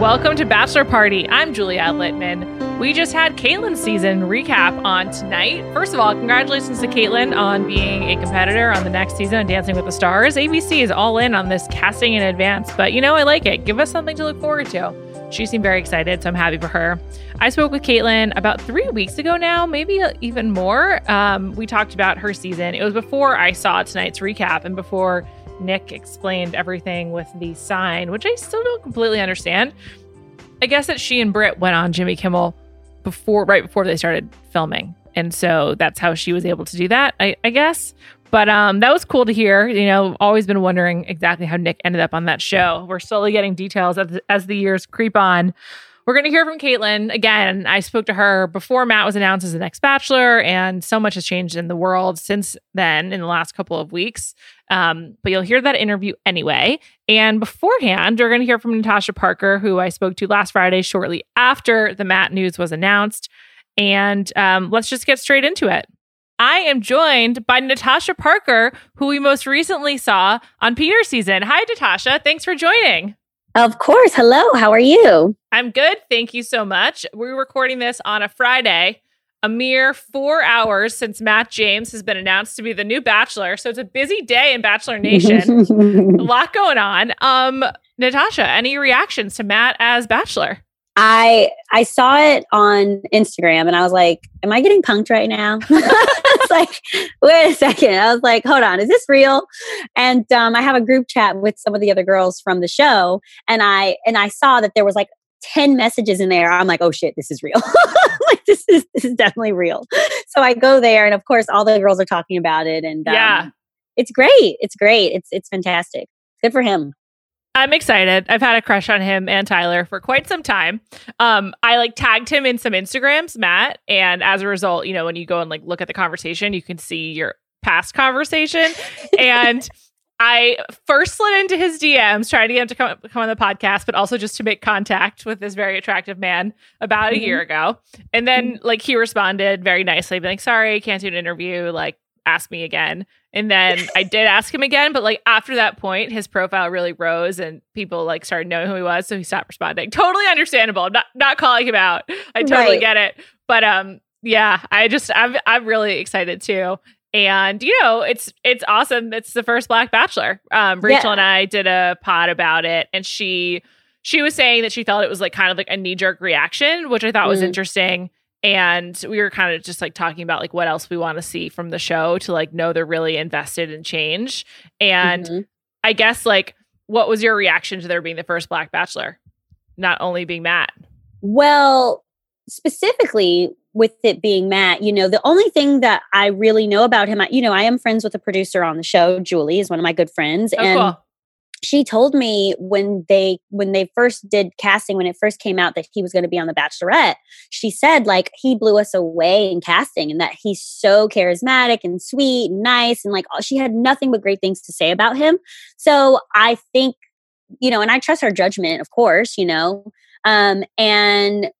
Welcome to Bachelor Party. I'm Juliet Litman. We just had Kaitlyn's season recap on tonight. First of all, congratulations to Kaitlyn on being a competitor on the next season of Dancing with the Stars. ABC is all in on this casting in advance, but you know, I like it. Give us something to look forward to. She seemed very excited, so I'm happy for her. I spoke with Kaitlyn about three weeks ago now, maybe even more. Um, we talked about her season. It was before I saw tonight's recap and before Nick explained everything with the sign, which I still don't completely understand. I guess that she and Britt went on Jimmy Kimmel before, right before they started filming. And so that's how she was able to do that, I, I guess. But um, that was cool to hear. You know, always been wondering exactly how Nick ended up on that show. We're slowly getting details as, as the years creep on. We're going to hear from Kaitlyn. again. I spoke to her before Matt was announced as the next Bachelor, and so much has changed in the world since then in the last couple of weeks. Um, but you'll hear that interview anyway. And beforehand, we're going to hear from Natasha Parker, who I spoke to last Friday, shortly after the Matt news was announced. And um, let's just get straight into it. I am joined by Natasha Parker, who we most recently saw on Peter season. Hi, Natasha. Thanks for joining. Of course. Hello. How are you? I'm good. Thank you so much. We're recording this on a Friday a mere four hours since Matt James has been announced to be the new Bachelor. So it's a busy day in Bachelor Nation. a lot going on. Um, Natasha, any reactions to Matt as Bachelor? I I saw it on Instagram and I was like, "Am I getting punked right now?" it's like, wait a second. I was like, "Hold on, is this real?" And um, I have a group chat with some of the other girls from the show, and I and I saw that there was like 10 messages in there. I'm like, oh shit, this is real. like this is this is definitely real. So I go there and of course all the girls are talking about it and um, yeah. It's great. It's great. It's it's fantastic. Good for him. I'm excited. I've had a crush on him and Tyler for quite some time. Um, I like tagged him in some Instagrams, Matt, and as a result, you know, when you go and like look at the conversation, you can see your past conversation. and I first slid into his DMs trying to get him to come, come on the podcast, but also just to make contact with this very attractive man about mm-hmm. a year ago. And then, mm-hmm. like, he responded very nicely, being like, sorry, can't do an interview. Like, ask me again. And then I did ask him again, but like after that point, his profile really rose and people like started knowing who he was. So he stopped responding. Totally understandable. I'm not, not calling him out. I totally right. get it. But um, yeah, I just I'm I'm really excited too and you know it's it's awesome it's the first black bachelor um rachel yeah. and i did a pod about it and she she was saying that she felt it was like kind of like a knee-jerk reaction which i thought mm. was interesting and we were kind of just like talking about like what else we want to see from the show to like know they're really invested in change and mm-hmm. i guess like what was your reaction to there being the first black bachelor not only being matt well specifically with it being Matt, you know, the only thing that I really know about him, I, you know, I am friends with a producer on the show. Julie is one of my good friends. Oh, and cool. she told me when they when they first did casting, when it first came out that he was going to be on The Bachelorette, she said like he blew us away in casting and that he's so charismatic and sweet and nice. And like she had nothing but great things to say about him. So I think, you know, and I trust her judgment, of course, you know. Um, and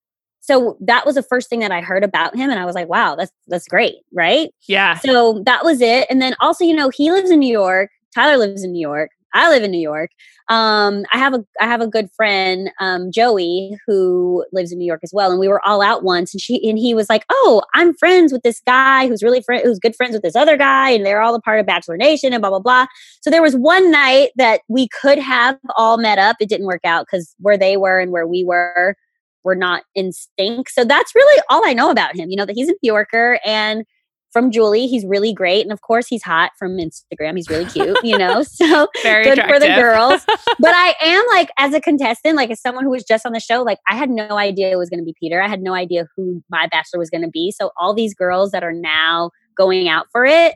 so that was the first thing that I heard about him and I was like, wow, that's that's great, right? Yeah. So that was it. And then also, you know, he lives in New York, Tyler lives in New York. I live in New York. Um, I have a I have a good friend, um, Joey, who lives in New York as well. And we were all out once, and she and he was like, "Oh, I'm friends with this guy who's really friend, who's good friends with this other guy, and they're all a part of Bachelor Nation, and blah blah blah." So there was one night that we could have all met up. It didn't work out because where they were and where we were we're not in sync. So that's really all I know about him. You know, that he's a New Yorker and from Julie, he's really great. And of course, he's hot from Instagram. He's really cute, you know, so Very good attractive. for the girls. but I am like, as a contestant, like as someone who was just on the show, like I had no idea it was going to be Peter. I had no idea who my bachelor was going to be. So all these girls that are now going out for it,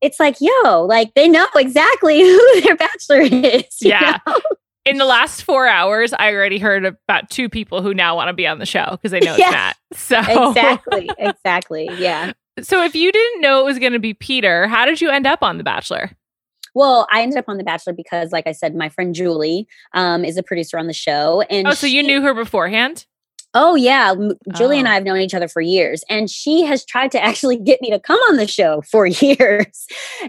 it's like, yo, like they know exactly who their bachelor is. Yeah. Know? In the last four hours, I already heard about two people who now want to be on the show because they know it's Matt. So exactly, exactly, yeah. So if you didn't know it was going to be Peter, how did you end up on The Bachelor? Well, I ended up on The Bachelor because, like I said, my friend Julie um, is a producer on the show, and oh, so she, you knew her beforehand? Oh yeah, Julie and Oh. I have known each other for years, and she has tried to actually get me to come on the show for years.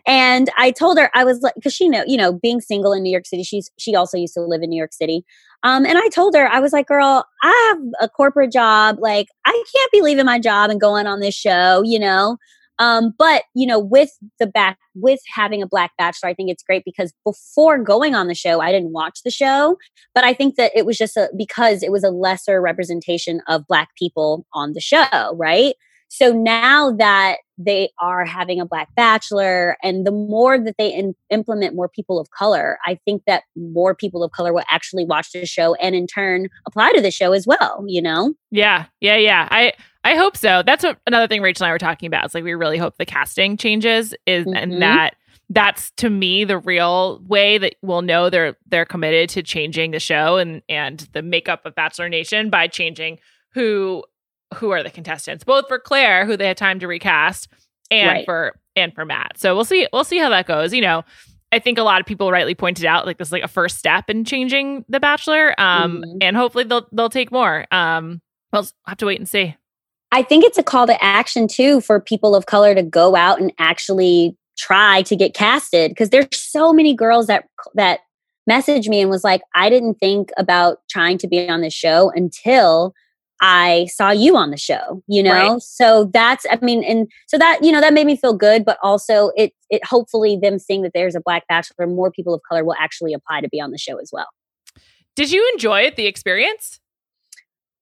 And I told her I was like, because she know, you know, being single in New York City, she's she also used to live in New York City. Um, and I told her I was like, girl, I have a corporate job. Like, I can't be leaving my job and going on this show, you know. Um, but you know, with the back with having a black bachelor, I think it's great because before going on the show, I didn't watch the show but I think that it was just a, because it was a lesser representation of Black people on the show, right? So now that they are having a Black bachelor, and the more that they in, implement more people of color, I think that more people of color will actually watch the show and in turn apply to the show as well, you know? Yeah, yeah, yeah. I I hope so. That's what another thing Rachel and I were talking about. It's like we really hope the casting changes is Mhm. and that that's to me the real way that we'll know they're they're committed to changing the show and and the makeup of Bachelor Nation by changing who who are the contestants, both for Claire, who they had time to recast, and Right. for and for Matt. So we'll see we'll see how that goes. You know, I think a lot of people rightly pointed out like this is like a first step in changing the Bachelor. Um, Mhm. and hopefully they'll they'll take more. Um, we'll have to wait and see. I think it's a call to action too for people of color to go out and actually try to get casted because there's so many girls that that messaged me and was like, I didn't think about trying to be on the show until I saw you on the show, you know? Right. So that's I mean, and so that, you know, that made me feel good, but also it it hopefully them seeing that there's a black bachelor, more people of color will actually apply to be on the show as well. Did you enjoy it, the experience?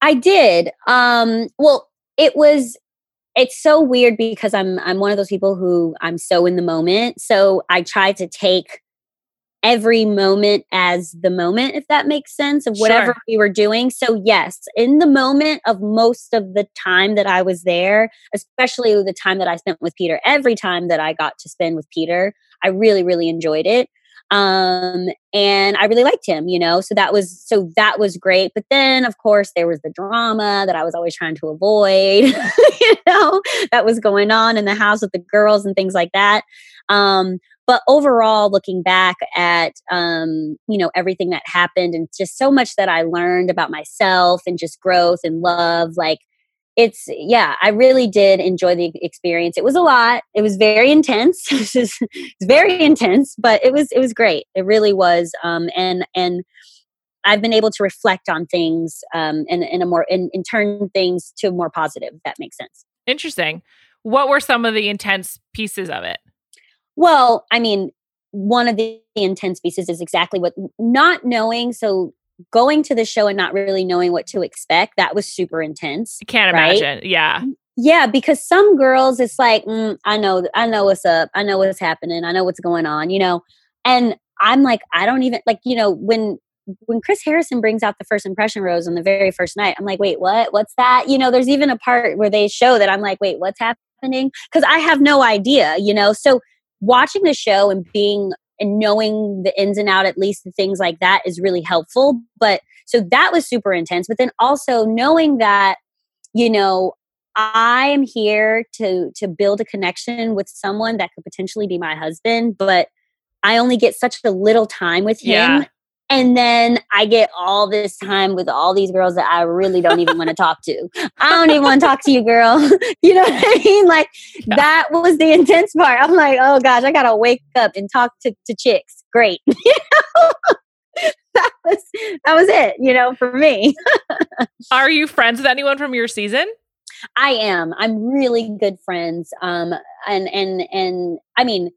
I did. Um, well, it was it's so weird because I'm I'm one of those people who I'm so in the moment. So I try to take every moment as the moment, if that makes sense, of whatever Sure. we were doing. So yes, in the moment of most of the time that I was there, especially the time that I spent with Peter, every time that I got to spend with Peter, I really, really enjoyed it um and i really liked him you know so that was so that was great. But then of course there was the drama that i was always trying to avoid you know that was going on in the house with the girls and things like that. Um but overall looking back at um you know everything that happened and just so much that i learned about myself and just growth and love like it's yeah i really did enjoy the experience. It was a lot. It was very intense. It's very intense but it was it was great. It really was um and and i've been able to reflect on things um and in a more and, and turn things to more positive if that makes sense. Interesting. What were some of the intense pieces of it? well i mean one of the intense pieces is exactly what not knowing so going to the show and not really knowing what to expect that was super intense I can't Right? imagine. Yeah. Yeah, because some girls, it's like, mm, I know, I know what's up. I know what's happening. I know what's going on, you know. And I'm like, I don't even like, you know, when when Chris Harrison brings out the first impression rose on the very first night, I'm like, wait, what? What's that? You know, there's even a part where they show that I'm like, wait, what's happening? Because I have no idea, you know. So watching the show and being and knowing the ins and out, at least the things like that, is really helpful. But so that was super intense. But then also knowing that, you know, I am here to to build a connection with someone that could potentially be my husband, but I only get such a little time with him. Yeah. And then I get all this time with all these girls that I really don't even want to talk to. I don't even want to talk to you, girl. you know what I mean? Like Yeah. that was the intense part. I'm like, oh gosh, I gotta wake up and talk to, to chicks. Great. You know? that was that was it, you know, for me. Are you friends with anyone from your season? I am. I'm really good friends. Um, and and and I mean,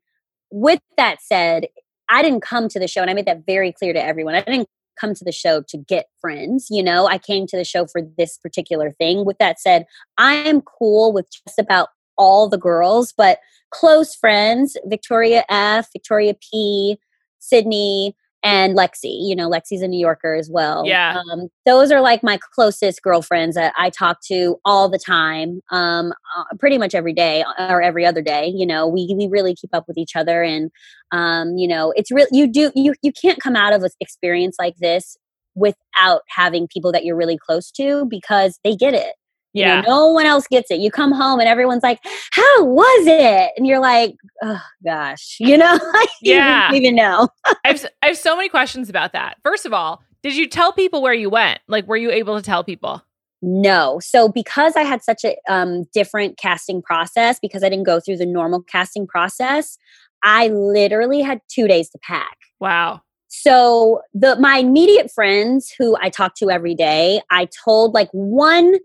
with that said, I didn't come to the show, and I made that very clear to everyone. I didn't come to the show to get friends. You know, I came to the show for this particular thing. With that said, I am cool with just about all the girls, but close friends: Victoria F, Victoria P, Sydney. And Lexi, you know, Lexi's a New Yorker as well. Yeah. Um, those are like my closest girlfriends that I talk to all the time, um, uh, pretty much every day or every other day. You know, we we really keep up with each other, and um, you know, it's real. You do you you can't come out of an experience like this without having people that you're really close to because they get it. You Yeah. know, no one else gets it. You come home and everyone's like, "How was it?" And you're like, "Oh gosh," you know, you Yeah. even know. I have, s- I have so many questions about that. First of all, did you tell people where you went? Like, were you able to tell people? No. So because I had such a um, different casting process, because I didn't go through the normal casting process, I literally had two days to pack. Wow. So the my immediate friends who I talk to every day, I told like one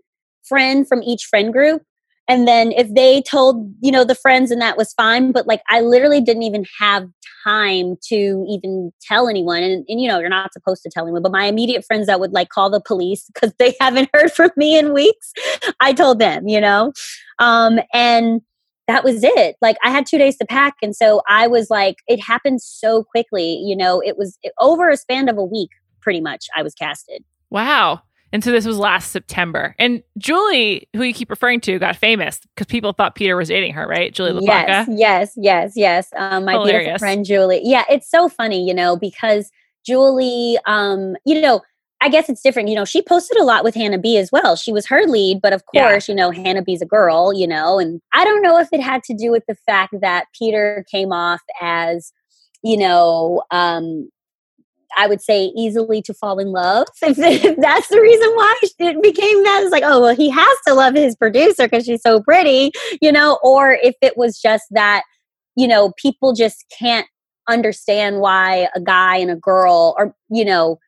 friend from each friend group. And then if they told you know the friends and that was fine but like i literally didn't even have time to even tell anyone. And, and you know you're not supposed to tell anyone but my immediate friends that would like call the police because they haven't heard from me in weeks i told them you know? Um and that was it. Like i had two days to pack and so i was like it happened so quickly you know? It was over a span of a week pretty much i was casted. Wow and so this was last September. And Julie, who you keep referring to, got famous because people thought Peter was dating her, right? Julie LaPlaca. Yes, yes, yes, yes. Um, my Hilarious. beautiful friend Julie. Yeah, it's so funny, you know, because Julie, um, you know, I guess it's different. You know, she posted a lot with Hannah B as well. She was her lead, but of course, yeah. you know, Hannah B's a girl, you know, and I don't know if it had to do with the fact that Peter came off as, you know, um, I would say easily to fall in love. If, if that's the reason why it became that, it's like, oh, well, he has to love his producer because she's so pretty, you know, or if it was just that, you know, people just can't understand why a guy and a girl or, you know,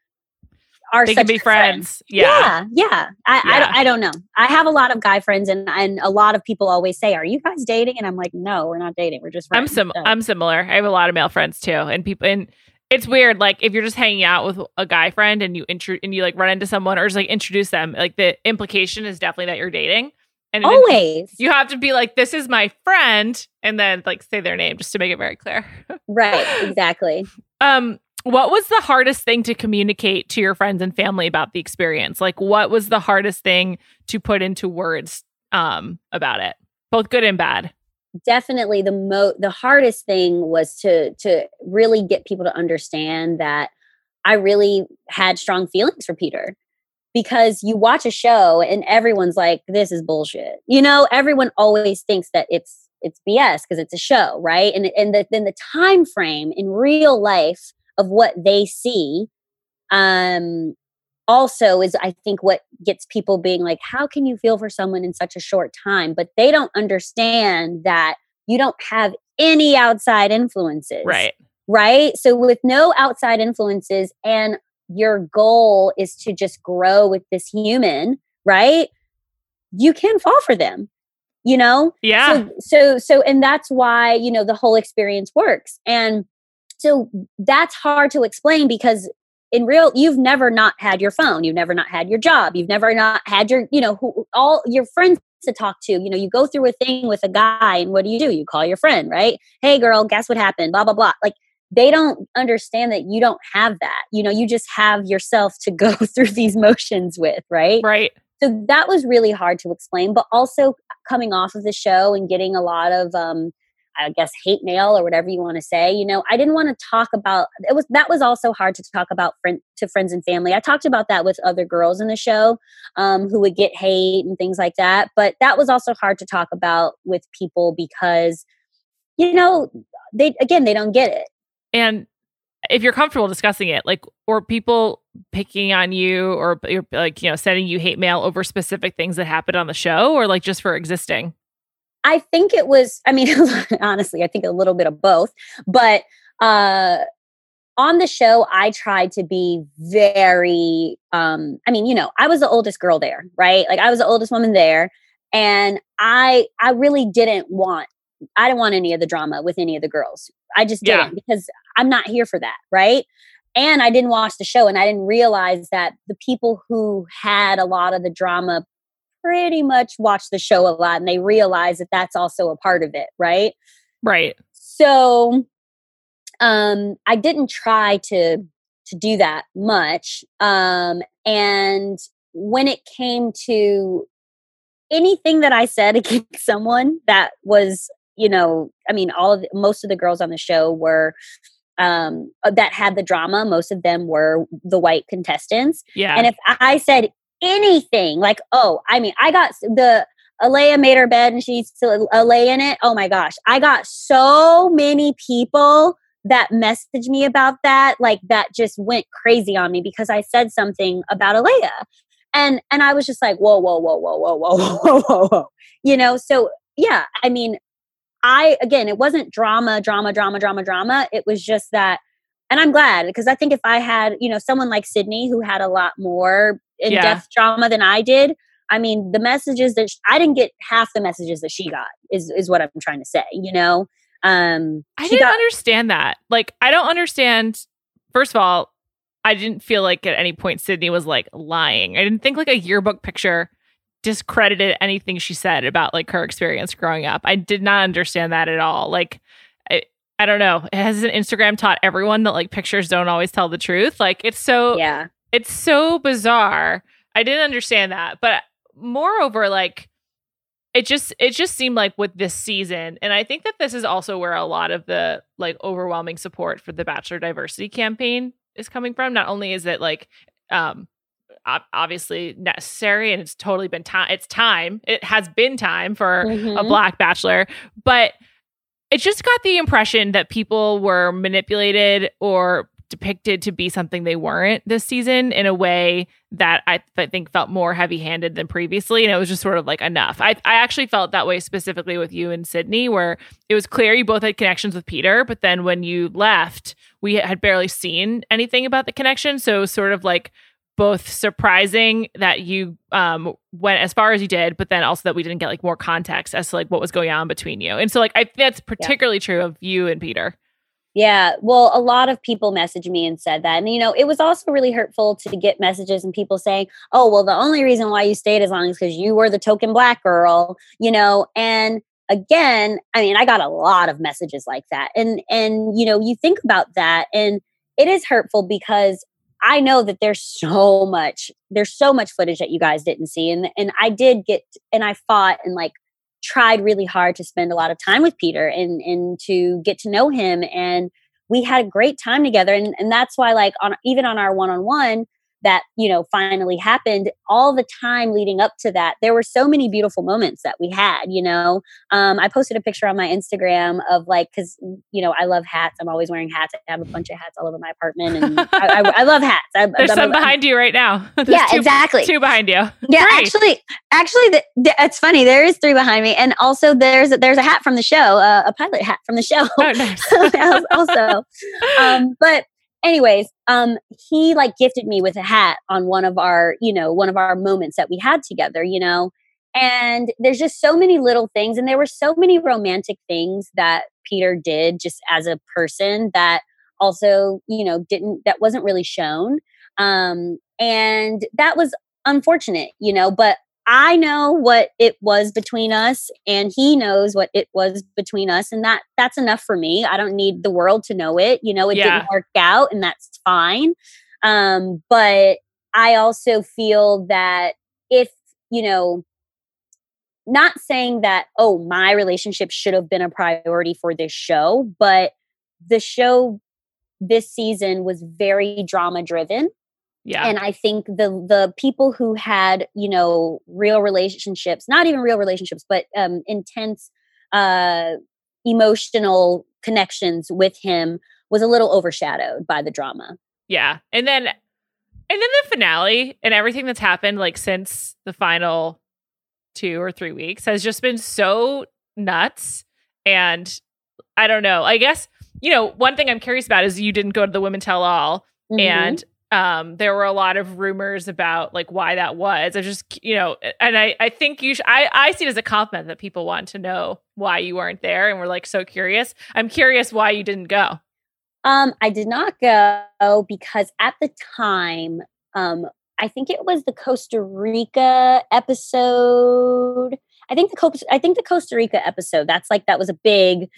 are they can be friends. friends. Yeah. Yeah. Yeah. I, yeah. I, I, don't know. I have a lot of guy friends and, and a lot of people always say, are you guys dating? And I'm like, no, we're not dating. We're just friends. I'm sim- so. I'm similar. I have a lot of male friends too. And people, and it's weird like if you're just hanging out with a guy friend and you intro and you like run into someone or just like introduce them like the implication is definitely that you're dating. And always. you have to be like this is my friend and then like say their name just to make it very clear. Right exactly. Um what was the hardest thing to communicate to your friends and family about the experience? Like what was the hardest thing to put into words um about it? Both good and bad definitely the mo the hardest thing was to to really get people to understand that I really had strong feelings for Peter because you watch a show and everyone's like this is bullshit. You know, everyone always thinks that it's it's BS because it's a show, right? And and the, then the time frame in real life of what they see um also is I think what gets people being like, how can you feel for someone in such a short time? But they don't understand that you don't have any outside influences. Right. Right. So with no outside influences and your goal is to just grow with this human, right? You can fall for them. You know? Yeah. So so so and that's why, you know, the whole experience works. And so that's hard to explain because in real you've never not had your phone you've never not had your job you've never not had your you know who, all your friends to talk to you know you go through a thing with a guy and what do you do? You call your friend right? Hey girl guess what happened? Blah blah blah. Like they don't understand that you don't have that. You know you just have yourself to go through these motions with right? Right. So that was really hard to explain but also coming off of the show and getting a lot of um I guess hate mail or whatever you want to say. You know, I didn't want to talk about it was that was also hard to talk about friend to friends and family. I talked about that with other girls in the show um, who would get hate and things like that. But that was also hard to talk about with people because, you know, they again they don't get it. And if you're comfortable discussing it, like or people picking on you or like you know sending you hate mail over specific things that happened on the show or like just for existing I think it was, I mean, honestly, I think a little bit of both. But uh, on the show, I tried to be very, um, I mean, you know, I was the oldest girl there, right? Like I was the oldest woman there. And I I really didn't want I didn't want any of the drama with any of the girls. I just didn't because I'm not here for that, right? And I didn't watch the show and I didn't realize that the people who had a lot of the drama pretty much watch the show a lot and they realize that that's also a part of it, right? Right. So um I didn't try to to do that much. Um and when it came to anything that I said against someone that was, you know, I mean all of the, most of the girls on the show were um, that had the drama. Most of them were the white contestants. Yeah. And if I said anything. Like, oh, I mean, I got the Alayah made her bed and she's still lay in it. Oh my gosh. I got so many people that messaged me about that, like that just went crazy on me because I said something about Alayah. and and i was just like whoa whoa whoa whoa whoa whoa whoa whoa whoa you know so yeah i mean i again it wasn't drama drama drama drama drama it was just that and i'm glad because i think if i had you know someone like sydney who had a lot more in-depth yeah. drama than i did i mean the messages that sh- i didn't get half the messages that she got is is what i'm trying to say you know um i didn't got- understand that like i don't understand first of all I didn't feel like at any point Sydney was like lying. I didn't think like a yearbook picture discredited anything she said about like her experience growing up. I did not understand that at all. Like, I, I don't know. Has an Instagram taught everyone that like pictures don't always tell the truth? Like, it's so yeah, it's so bizarre. I didn't understand that, but moreover, like it just it just seemed like with this season and i think that this is also where a lot of the like overwhelming support for the bachelor diversity campaign is coming from. Not only is it like um obviously necessary and it's totally been time it's time it has been time for mm-hmm. a black bachelor but it just got the impression that people were manipulated or depicted to be something they weren't this season in a way that I, I think felt more heavy handed than previously. And it was just sort of like enough. I, I actually felt that way specifically with you and Sydney, where it was clear you both had connections with Peter, but then when you left, we had barely seen anything about the connection. So it was sort of like both surprising that you um, went as far as you did, but then also that we didn't get like more context as to like what was going on between you. And so like I think that's particularly yeah. true of you and Peter. Yeah, well, a lot of people messaged me and said that. And, you know, it was also really hurtful to get messages and people saying, oh, well, the only reason why you stayed as long is because you were the token black girl, you know, and again, I mean, I got a lot of messages like that. And, and, you know, you think about that and it is hurtful because I know that there's so much, there's so much footage that you guys didn't see. And, and I did get, and I fought and like tried really hard to spend a lot of time with Peter and and to get to know him and we had a great time together and and that's why like on even on our one-on-one that you know finally happened all the time leading up to that there were so many beautiful moments that we had you know? Um, i posted a picture on my instagram of like because you know i love hats. I'm always wearing hats. I have a bunch of hats all over my apartment and I, I, I, love hats. I, there's I'm, some I'm, behind you right now. Yeah two, exactly. two behind you. Yeah three. actually actually the, the, it's funny there is three behind me and also there's there's a hat from the show uh, a pilot hat from the show. Oh, nice. also um, but anyways um he like gifted me with a hat on one of our you know one of our moments that we had together you know? And there's just so many little things and there were so many romantic things that peter did just as a person that also you know didn't that wasn't really shown. Um and that was unfortunate you know but I know what it was between us and he knows what it was between us and that that's enough for me. I don't need the world to know it. You know, it yeah. didn't work out and that's fine. Um but I also feel that if, you know, not saying that oh, my relationship should have been a priority for this show, but the show this season was very drama driven yeah. And I think the the people who had, you know, real relationships, not even real relationships, but um intense uh emotional connections with him was a little overshadowed by the drama. Yeah. And then and then the finale and everything that's happened like since the final 2 or 3 weeks has just been so nuts and I don't know. I guess you know, one thing I'm curious about is you didn't go to the women tell all mm-hmm. and um there were a lot of rumors about like why that was. I just you know and i i think you should i i see it as a compliment that people want to know why you weren't there and we're like so curious. I'm curious why you didn't go. Um i did not go because at the time um i think it was the costa rica episode. I think the costa i think the costa rica episode that's like that was a big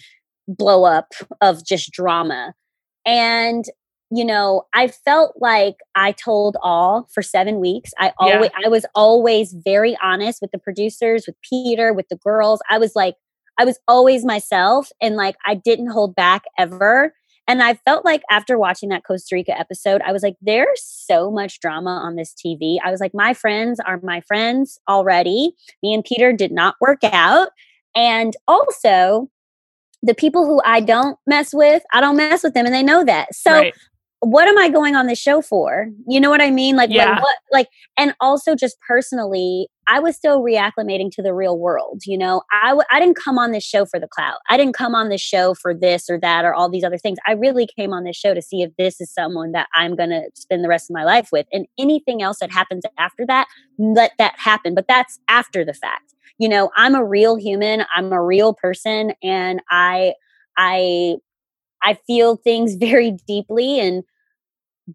blow up of just drama. And you know, I felt like I told all for seven weeks. I always, yeah. I was always very honest with the producers, with Peter, with the girls. I was like, I was always myself and like I didn't hold back ever. And I felt like after watching that Costa Rica episode, I was like, there's so much drama on this TV. I was like, my friends are my friends already. Me and Peter did not work out. And also, the people who I don't mess with, I don't mess with them and they know that. So right what am I going on this show for? You know what I mean? Like, Yeah. like what, like, and also just personally, I was still reacclimating to the real world. You know, I w- I didn't come on this show for the clout. I didn't come on this show for this or that or all these other things. I really came on this show to see if this is someone that I'm going to spend the rest of my life with. And anything else that happens after that, let that happen. But that's after the fact. You know, I'm a real human. I'm a real person, and I, I, I feel things very deeply and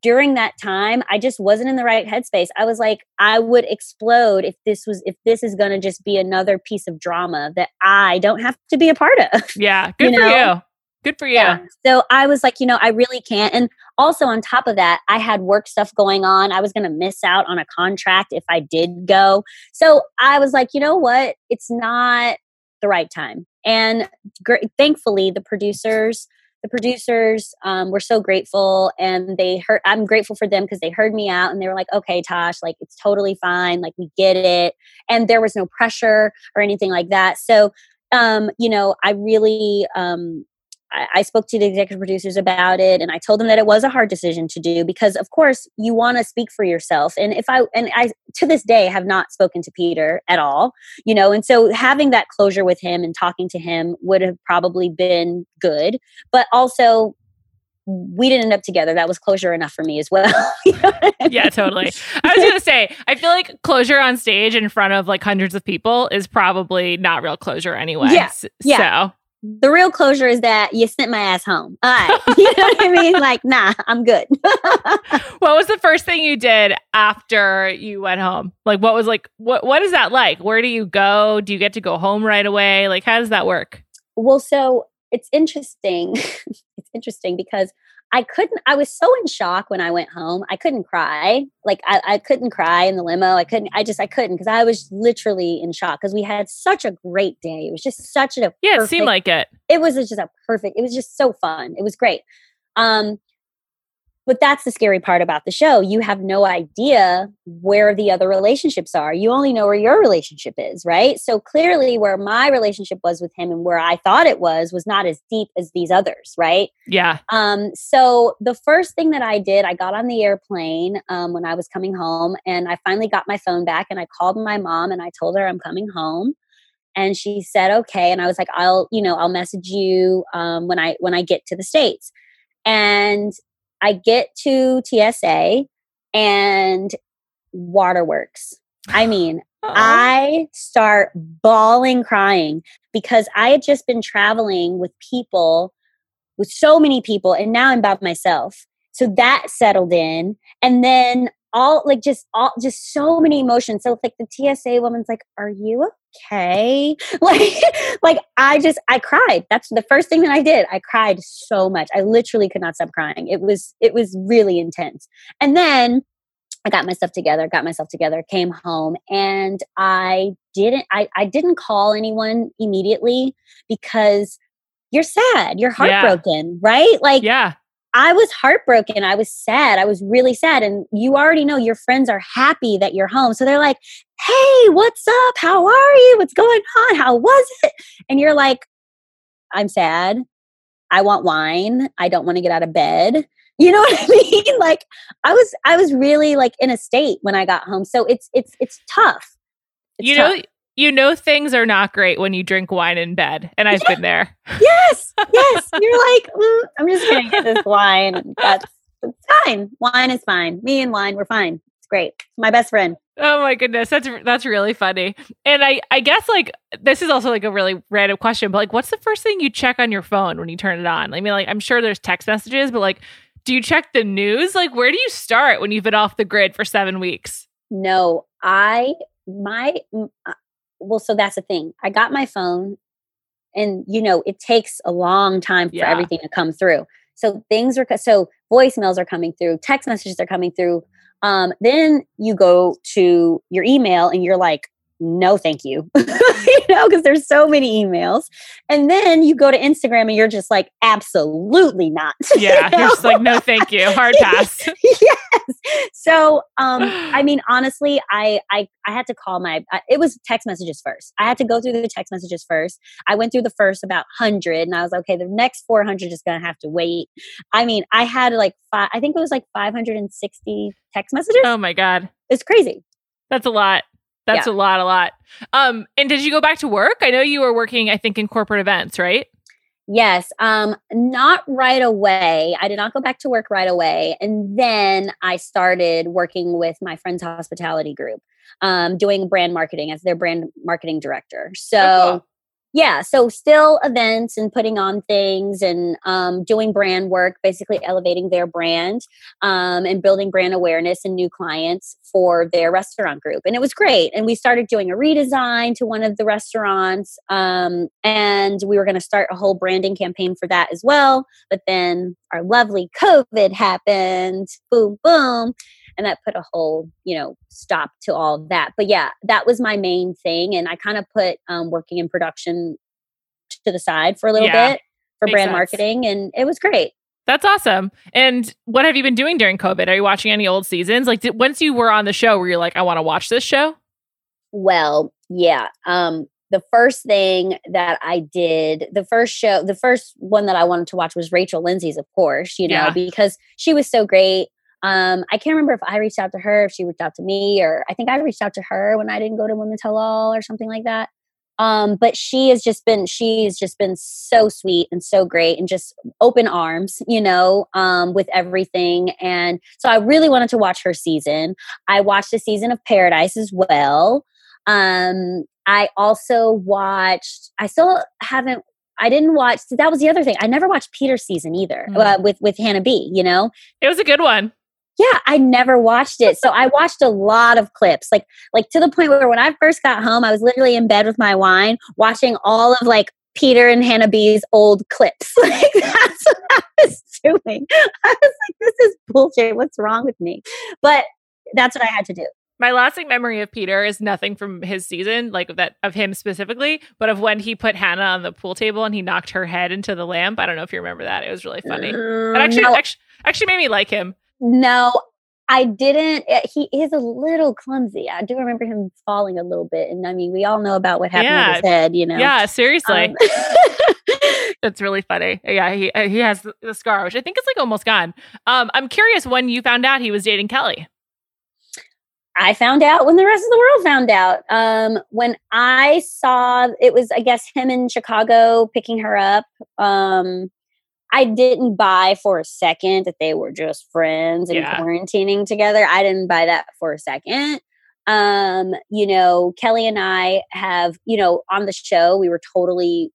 during that time i just wasn't in the right headspace i was like i would explode if this was if this is going to just be another piece of drama that i don't have to be a part of Yeah. Good You for know? you. Good for you. so i was like you know i really can't and also on top of that i had work stuff going on i was going to miss out on a contract if i did go so i was like you know what it's not the right time and gr- thankfully the producers the producers um, were so grateful and they heard i'm grateful for them because they heard me out and they were like okay tosh like it's totally fine like we get it and there was no pressure or anything like that. So um, you know i really um, I, I spoke to the executive producers about it and I told them that it was a hard decision to do because of course you want to speak for yourself. And if I and I to this day have not spoken to Peter at all, you know, and so having that closure with him and talking to him would have probably been good. But also we didn't end up together. That was closure enough for me as well. You know I Yeah, totally. I was gonna say, I feel like closure on stage in front of like hundreds of people is probably not real closure anyway. Yeah, yeah. So The real closure is that you sent my ass home. All right. You know what I mean? Like, nah, I'm good. what was the first thing you did after you went home? Like what was like what what is that like? Where do you go? Do you get to go home right away? Like how does that work? Well, so it's interesting. it's interesting because I couldn't, I was so in shock when I went home. I couldn't cry. Like, I, I couldn't cry in the limo. I couldn't, I just, I couldn't because I was literally in shock because we had such a great day. It was just such a, Yeah, it seemed like it. it was just a perfect, it was just so fun. It was great. Um, but that's the scary part about the show. You have no idea where the other relationships are. You only know where your relationship is, right? So clearly, where my relationship was with him and where I thought it was was not as deep as these others, right? Yeah. Um, so the first thing that I did, I got on the airplane um, when I was coming home, and I finally got my phone back, and I called my mom and I told her I'm coming home, and she said okay, and I was like, I'll, you know, I'll message you um, when I when I get to the states, and I get to TSA and waterworks. I mean. I start bawling, crying because I had just been traveling with people, with so many people, and now I'm by myself. So that settled in. And then all like just all just so many emotions. So like the TSA woman's like, Are you okay? Like like I just I cried. That's the first thing that I did. I cried so much. I literally could not stop crying. It was it was really intense. And then I got myself together, got myself together, came home, and I didn't I, I didn't call anyone immediately because you're sad, you're Yeah. heartbroken, right? Like yeah. I was heartbroken. I was sad. I was really sad. And you already know your friends are happy that you're home. So they're like, hey, what's up? How are you? What's going on? How was it? And you're like, I'm sad. I want wine. I don't want to get out of bed. You know what I mean? Like I was I was really like in a state when I got home. So it's it's it's tough. It's you tough. You know things are not great when you drink wine in bed. And I've been there. yes, yes. You're like, mm, I'm just gonna get this wine. That's it's fine. Wine is fine. Me and wine, we're fine. It's great. It's my best friend. Oh my goodness, that's that's really funny. And I I guess like this is also like a really random question, but like what's the first thing you check on your phone when you turn it on? I mean, like I'm sure there's text messages, but like do you check the news? Like where do you start when you've been off the grid for 7 weeks? No, I my well, so that's the thing. I got my phone, and you know it takes a long time for Yeah. everything to come through. So things are so voicemails are coming through, text messages are coming through. Um, then you go to your email and you're like, no thank you. You know because there's so many emails. And then you go to instagram and you're just like absolutely not. Yeah you you're just like no thank you. Hard pass. Yes. So um i mean honestly i i i had to call my it was text messages first. I had to go through the text messages first. I went through the first about 100 and i was like okay the next 400 is gonna have to wait. I mean i had like five i think it was like 560 text messages. Oh my god. It's crazy. That's a lot that's yeah. a lot, a lot. Um, and did you go back to work? I know you were working, I think, in corporate events, right? Yes, um, not right away. I did not go back to work right away. And then I started working with my friend's hospitality group, um, doing brand marketing as their brand marketing director. So, oh, cool yeah so still events and putting on things and um, doing brand work basically elevating their brand um, and building brand awareness and new clients for their restaurant group and it was great and we started doing a redesign to one of the restaurants um, and we were going to start a whole branding campaign for that as well but then our lovely covid happened boom boom and that put a whole you know stop to all of that but yeah that was my main thing and i kind of put um, working in production to the side for a little yeah, bit for brand sense. marketing and it was great that's awesome. And what have you been doing during COVID? Are you watching any old seasons? Like, did, once you were on the show, were you like, I want to watch this show? Well, yeah. Um, the first thing that I did, the first show, the first one that I wanted to watch was Rachel Lindsay's, of course, you know, yeah. because she was so great. Um, I can't remember if I reached out to her, if she reached out to me, or I think I reached out to her when I didn't go to Women Tell All or something like that. Um, but she has just been she's just been so sweet and so great and just open arms you know um, with everything and so i really wanted to watch her season i watched a season of paradise as well um, i also watched i still haven't I didn't watch. That was the other thing. I never watched Peter's season either mm. uh, with with Hannah B. You know, it was a good one yeah i never watched it so i watched a lot of clips like like to the point where when i first got home i was literally in bed with my wine watching all of like peter and hannah b's old clips like that's what i was doing i was like this is bullshit what's wrong with me but that's what i had to do my lasting memory of Peter is nothing from his season, like that of him specifically, but of when he put Hannah on the pool table and he knocked her head into the lamp. I don't know if you remember that. It was really funny. It mm, actually, no. actually, actually made me like him. No, I didn't. Eh, he is a little clumsy. I do remember him falling a little bit, and I mean, we all know about what happened yeah. his head. You know. Yeah, seriously. Um, That's really funny. Yeah, he uh, he has the scar, which I think is like almost gone. Um, I'm curious when you found out he was dating Kelley. I found out when the rest of the world found out. Um, when I saw it was, I guess, him in Chicago picking her up. Um, I didn't buy for a second that they were just friends and yeah. quarantining together. I didn't buy that for a second. Um, you know, Kelley and I have, you know, on the show, we were totally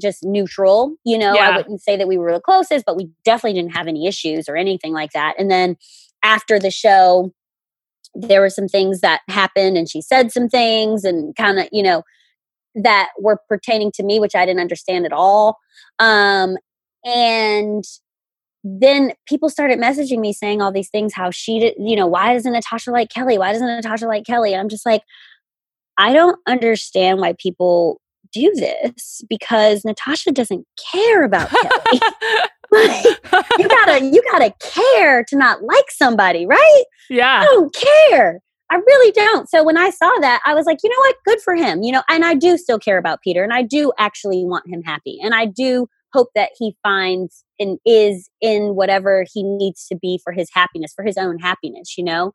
just neutral. You know, yeah. I wouldn't say that we were the closest, but we definitely didn't have any issues or anything like that. And then after the show, there were some things that happened and she said some things and kind of, you know, that were pertaining to me, which I didn't understand at all. Um, and then people started messaging me saying all these things how she did you know why doesn't natasha like kelley why doesn't natasha like kelley and i'm just like i don't understand why people do this because natasha doesn't care about kelley like, you gotta you gotta care to not like somebody right yeah i don't care I really don't. So when I saw that, I was like, you know what? Good for him. You know, and I do still care about Peter and I do actually want him happy. And I do hope that he finds and is in whatever he needs to be for his happiness, for his own happiness, you know?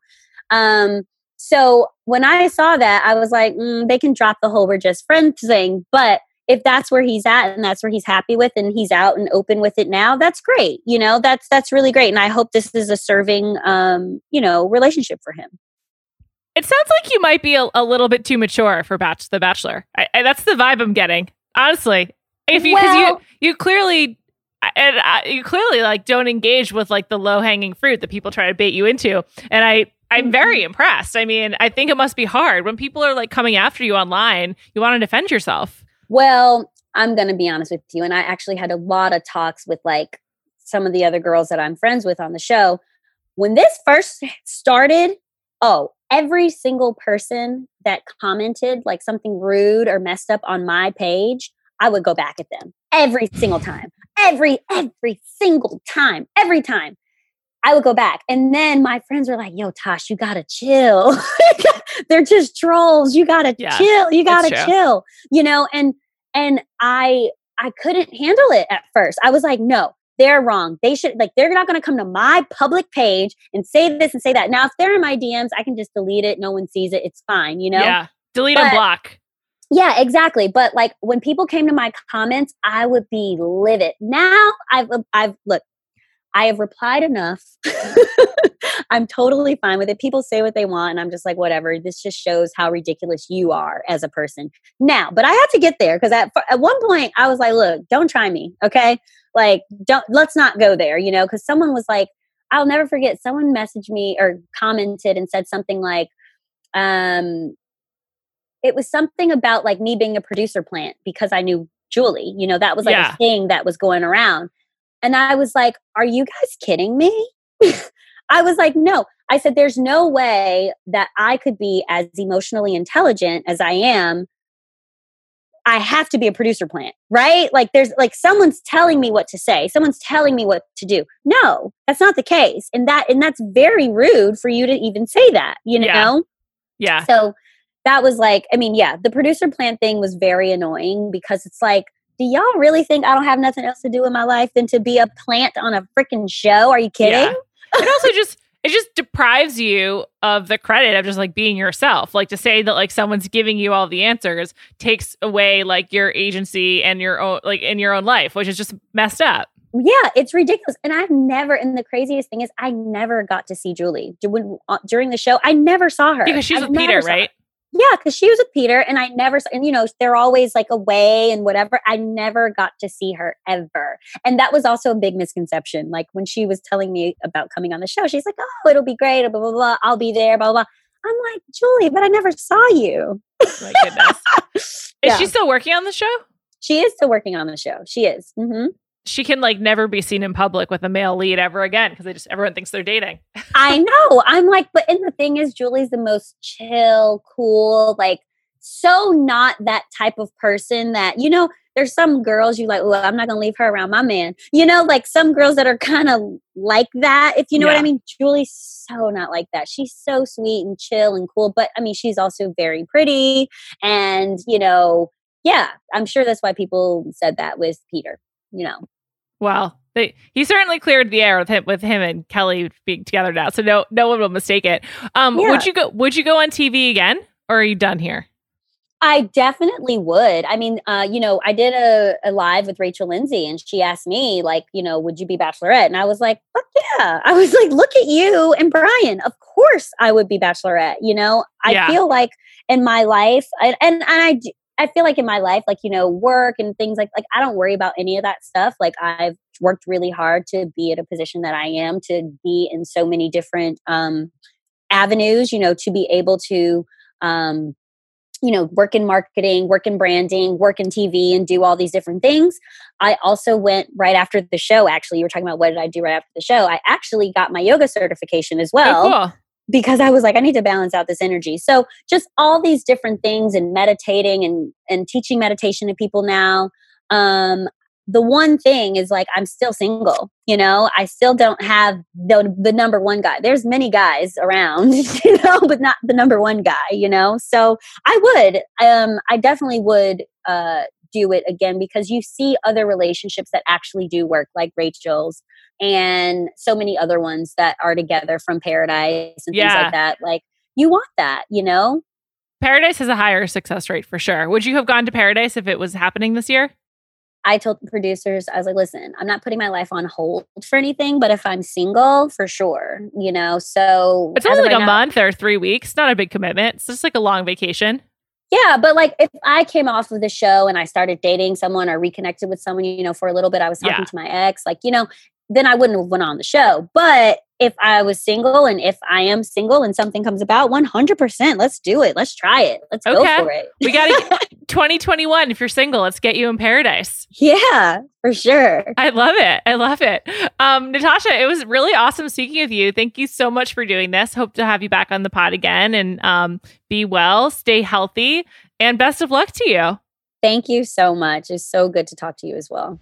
Um, so when I saw that, I was like, mm, they can drop the whole we're just friends thing. But if that's where he's at and that's where he's happy with and he's out and open with it now, that's great. You know, that's that's really great. And I hope this is a serving um, you know, relationship for him. It sounds like you might be a, a little bit too mature for Batch the Bachelor. I, I, that's the vibe I'm getting. Honestly, if you because well, you you clearly and I, you clearly like don't engage with like the low hanging fruit that people try to bait you into, and I I'm mm-hmm. very impressed. I mean, I think it must be hard when people are like coming after you online. You want to defend yourself. Well, I'm going to be honest with you, and I actually had a lot of talks with like some of the other girls that I'm friends with on the show. When this first started, oh, every single person that commented like something rude or messed up on my page, I would go back at them every single time. Every, every single time. Every time. I would go back. And then my friends were like, yo, Tosh, you gotta chill. They're just trolls. You gotta yeah, chill. You gotta chill. You know, and and I I couldn't handle it at first. I was like, no, they're wrong. They should like they're not going to come to my public page and say this and say that. Now, if they're in my DMs, I can just delete it. No one sees it. It's fine, you know. Yeah, delete but, and block. Yeah, exactly. But like when people came to my comments, I would be livid. Now I've I've look, I have replied enough. I'm totally fine with it. People say what they want, and I'm just like, whatever. This just shows how ridiculous you are as a person. Now, but I had to get there because at at one point I was like, look, don't try me, okay? Like, don't let's not go there, you know? Because someone was like, I'll never forget. Someone messaged me or commented and said something like, um, it was something about like me being a producer plant because I knew Julie. You know, that was like yeah. a thing that was going around. And I was like, Are you guys kidding me? I was like, No. I said, There's no way that I could be as emotionally intelligent as I am. I have to be a producer plant, right? Like, there's like someone's telling me what to say, someone's telling me what to do. No, that's not the case. And that, and that's very rude for you to even say that, you know? Yeah. yeah. So that was like, I mean, yeah, the producer plant thing was very annoying because it's like, do y'all really think I don't have nothing else to do in my life than to be a plant on a freaking show? Are you kidding? Yeah. It also just it just deprives you of the credit of just like being yourself. Like to say that like someone's giving you all the answers takes away like your agency and your own like in your own life, which is just messed up. Yeah, it's ridiculous. And I've never, and the craziest thing is, I never got to see Julie when, uh, during the show. I never saw her because she's I with Peter, right? Yeah, because she was with Peter, and I never, and you know, they're always like away and whatever. I never got to see her ever, and that was also a big misconception. Like when she was telling me about coming on the show, she's like, "Oh, it'll be great," blah blah blah. I'll be there, blah blah. blah. I'm like, Julie, but I never saw you. My goodness, is yeah. she still working on the show? She is still working on the show. She is. Mm-hmm she can like never be seen in public with a male lead ever again because they just everyone thinks they're dating. I know. I'm like, but and the thing is, Julie's the most chill, cool, like so not that type of person that you know. There's some girls you like. Well, I'm not gonna leave her around my man. You know, like some girls that are kind of like that. If you know yeah. what I mean. Julie's so not like that. She's so sweet and chill and cool. But I mean, she's also very pretty, and you know, yeah, I'm sure that's why people said that with Peter. You know. Well, they, he certainly cleared the air with him with him and Kelley being together now, so no no one will mistake it. Um, yeah. would you go? Would you go on TV again, or are you done here? I definitely would. I mean, uh, you know, I did a, a, live with Rachel Lindsay, and she asked me, like, you know, would you be Bachelorette? And I was like, fuck yeah. I was like, look at you and Bryan. Of course, I would be Bachelorette. You know, I yeah. feel like in my life, I, and and I I feel like in my life, like, you know, work and things like, like I don't worry about any of that stuff. Like I've worked really hard to be at a position that I am, to be in so many different um, avenues, you know, to be able to, um, you know, work in marketing, work in branding, work in TV, and do all these different things. I also went right after the show. Actually, you were talking about what did I do right after the show. I actually got my yoga certification as well. Oh, cool because I was like, I need to balance out this energy. So just all these different things and meditating and and teaching meditation to people now. Um, the one thing is like I'm still single, you know. I still don't have the the number one guy. There's many guys around, you know, but not the number one guy, you know. So I would, um, I definitely would uh, do it again because you see other relationships that actually do work, like Rachel's and so many other ones that are together from Paradise and yeah. things like that. Like you want that, you know? Paradise has a higher success rate for sure. Would you have gone to Paradise if it was happening this year? I told the producers, I was like, listen, I'm not putting my life on hold for anything, but if I'm single, for sure, you know. So it's only like right a now, month or three weeks, not a big commitment. It's just like a long vacation. Yeah, but like if I came off of the show and I started dating someone or reconnected with someone, you know, for a little bit, I was talking yeah. to my ex, like, you know, then I wouldn't have went on the show. But if I was single and if I am single and something comes about, 100%, let's do it. Let's try it. Let's okay. go for it. we got to 2021. If you're single, let's get you in paradise. Yeah, for sure. I love it. I love it. Um, Natasha, it was really awesome speaking with you. Thank you so much for doing this. Hope to have you back on the pod again and um, be well, stay healthy, and best of luck to you. Thank you so much. It's so good to talk to you as well.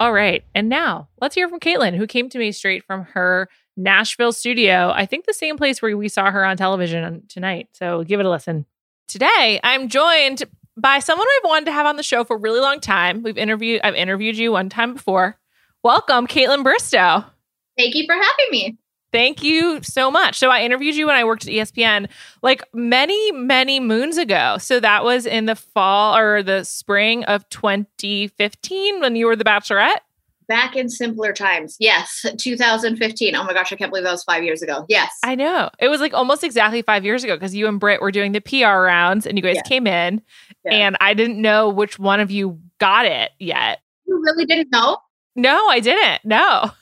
All right. And now let's hear from Kaitlyn, who came to me straight from her Nashville studio. I think the same place where we saw her on television tonight. So give it a listen. Today, I'm joined by someone I've wanted to have on the show for a really long time. We've interviewed, I've interviewed you one time before. Welcome, Kaitlyn Bristowe. Thank you for having me. Thank you so much. So I interviewed you when I worked at ESPN like many, many moons ago. So that was in the fall or the spring of 2015 when you were the Bachelorette. Back in simpler times. Yes, 2015. Oh my gosh, I can't believe that was five years ago. Yes. I know. It was like almost exactly five years ago because you and Britt were doing the PR rounds and you guys yeah. came in yeah. and I didn't know which one of you got it yet. You really didn't know? No, I didn't. No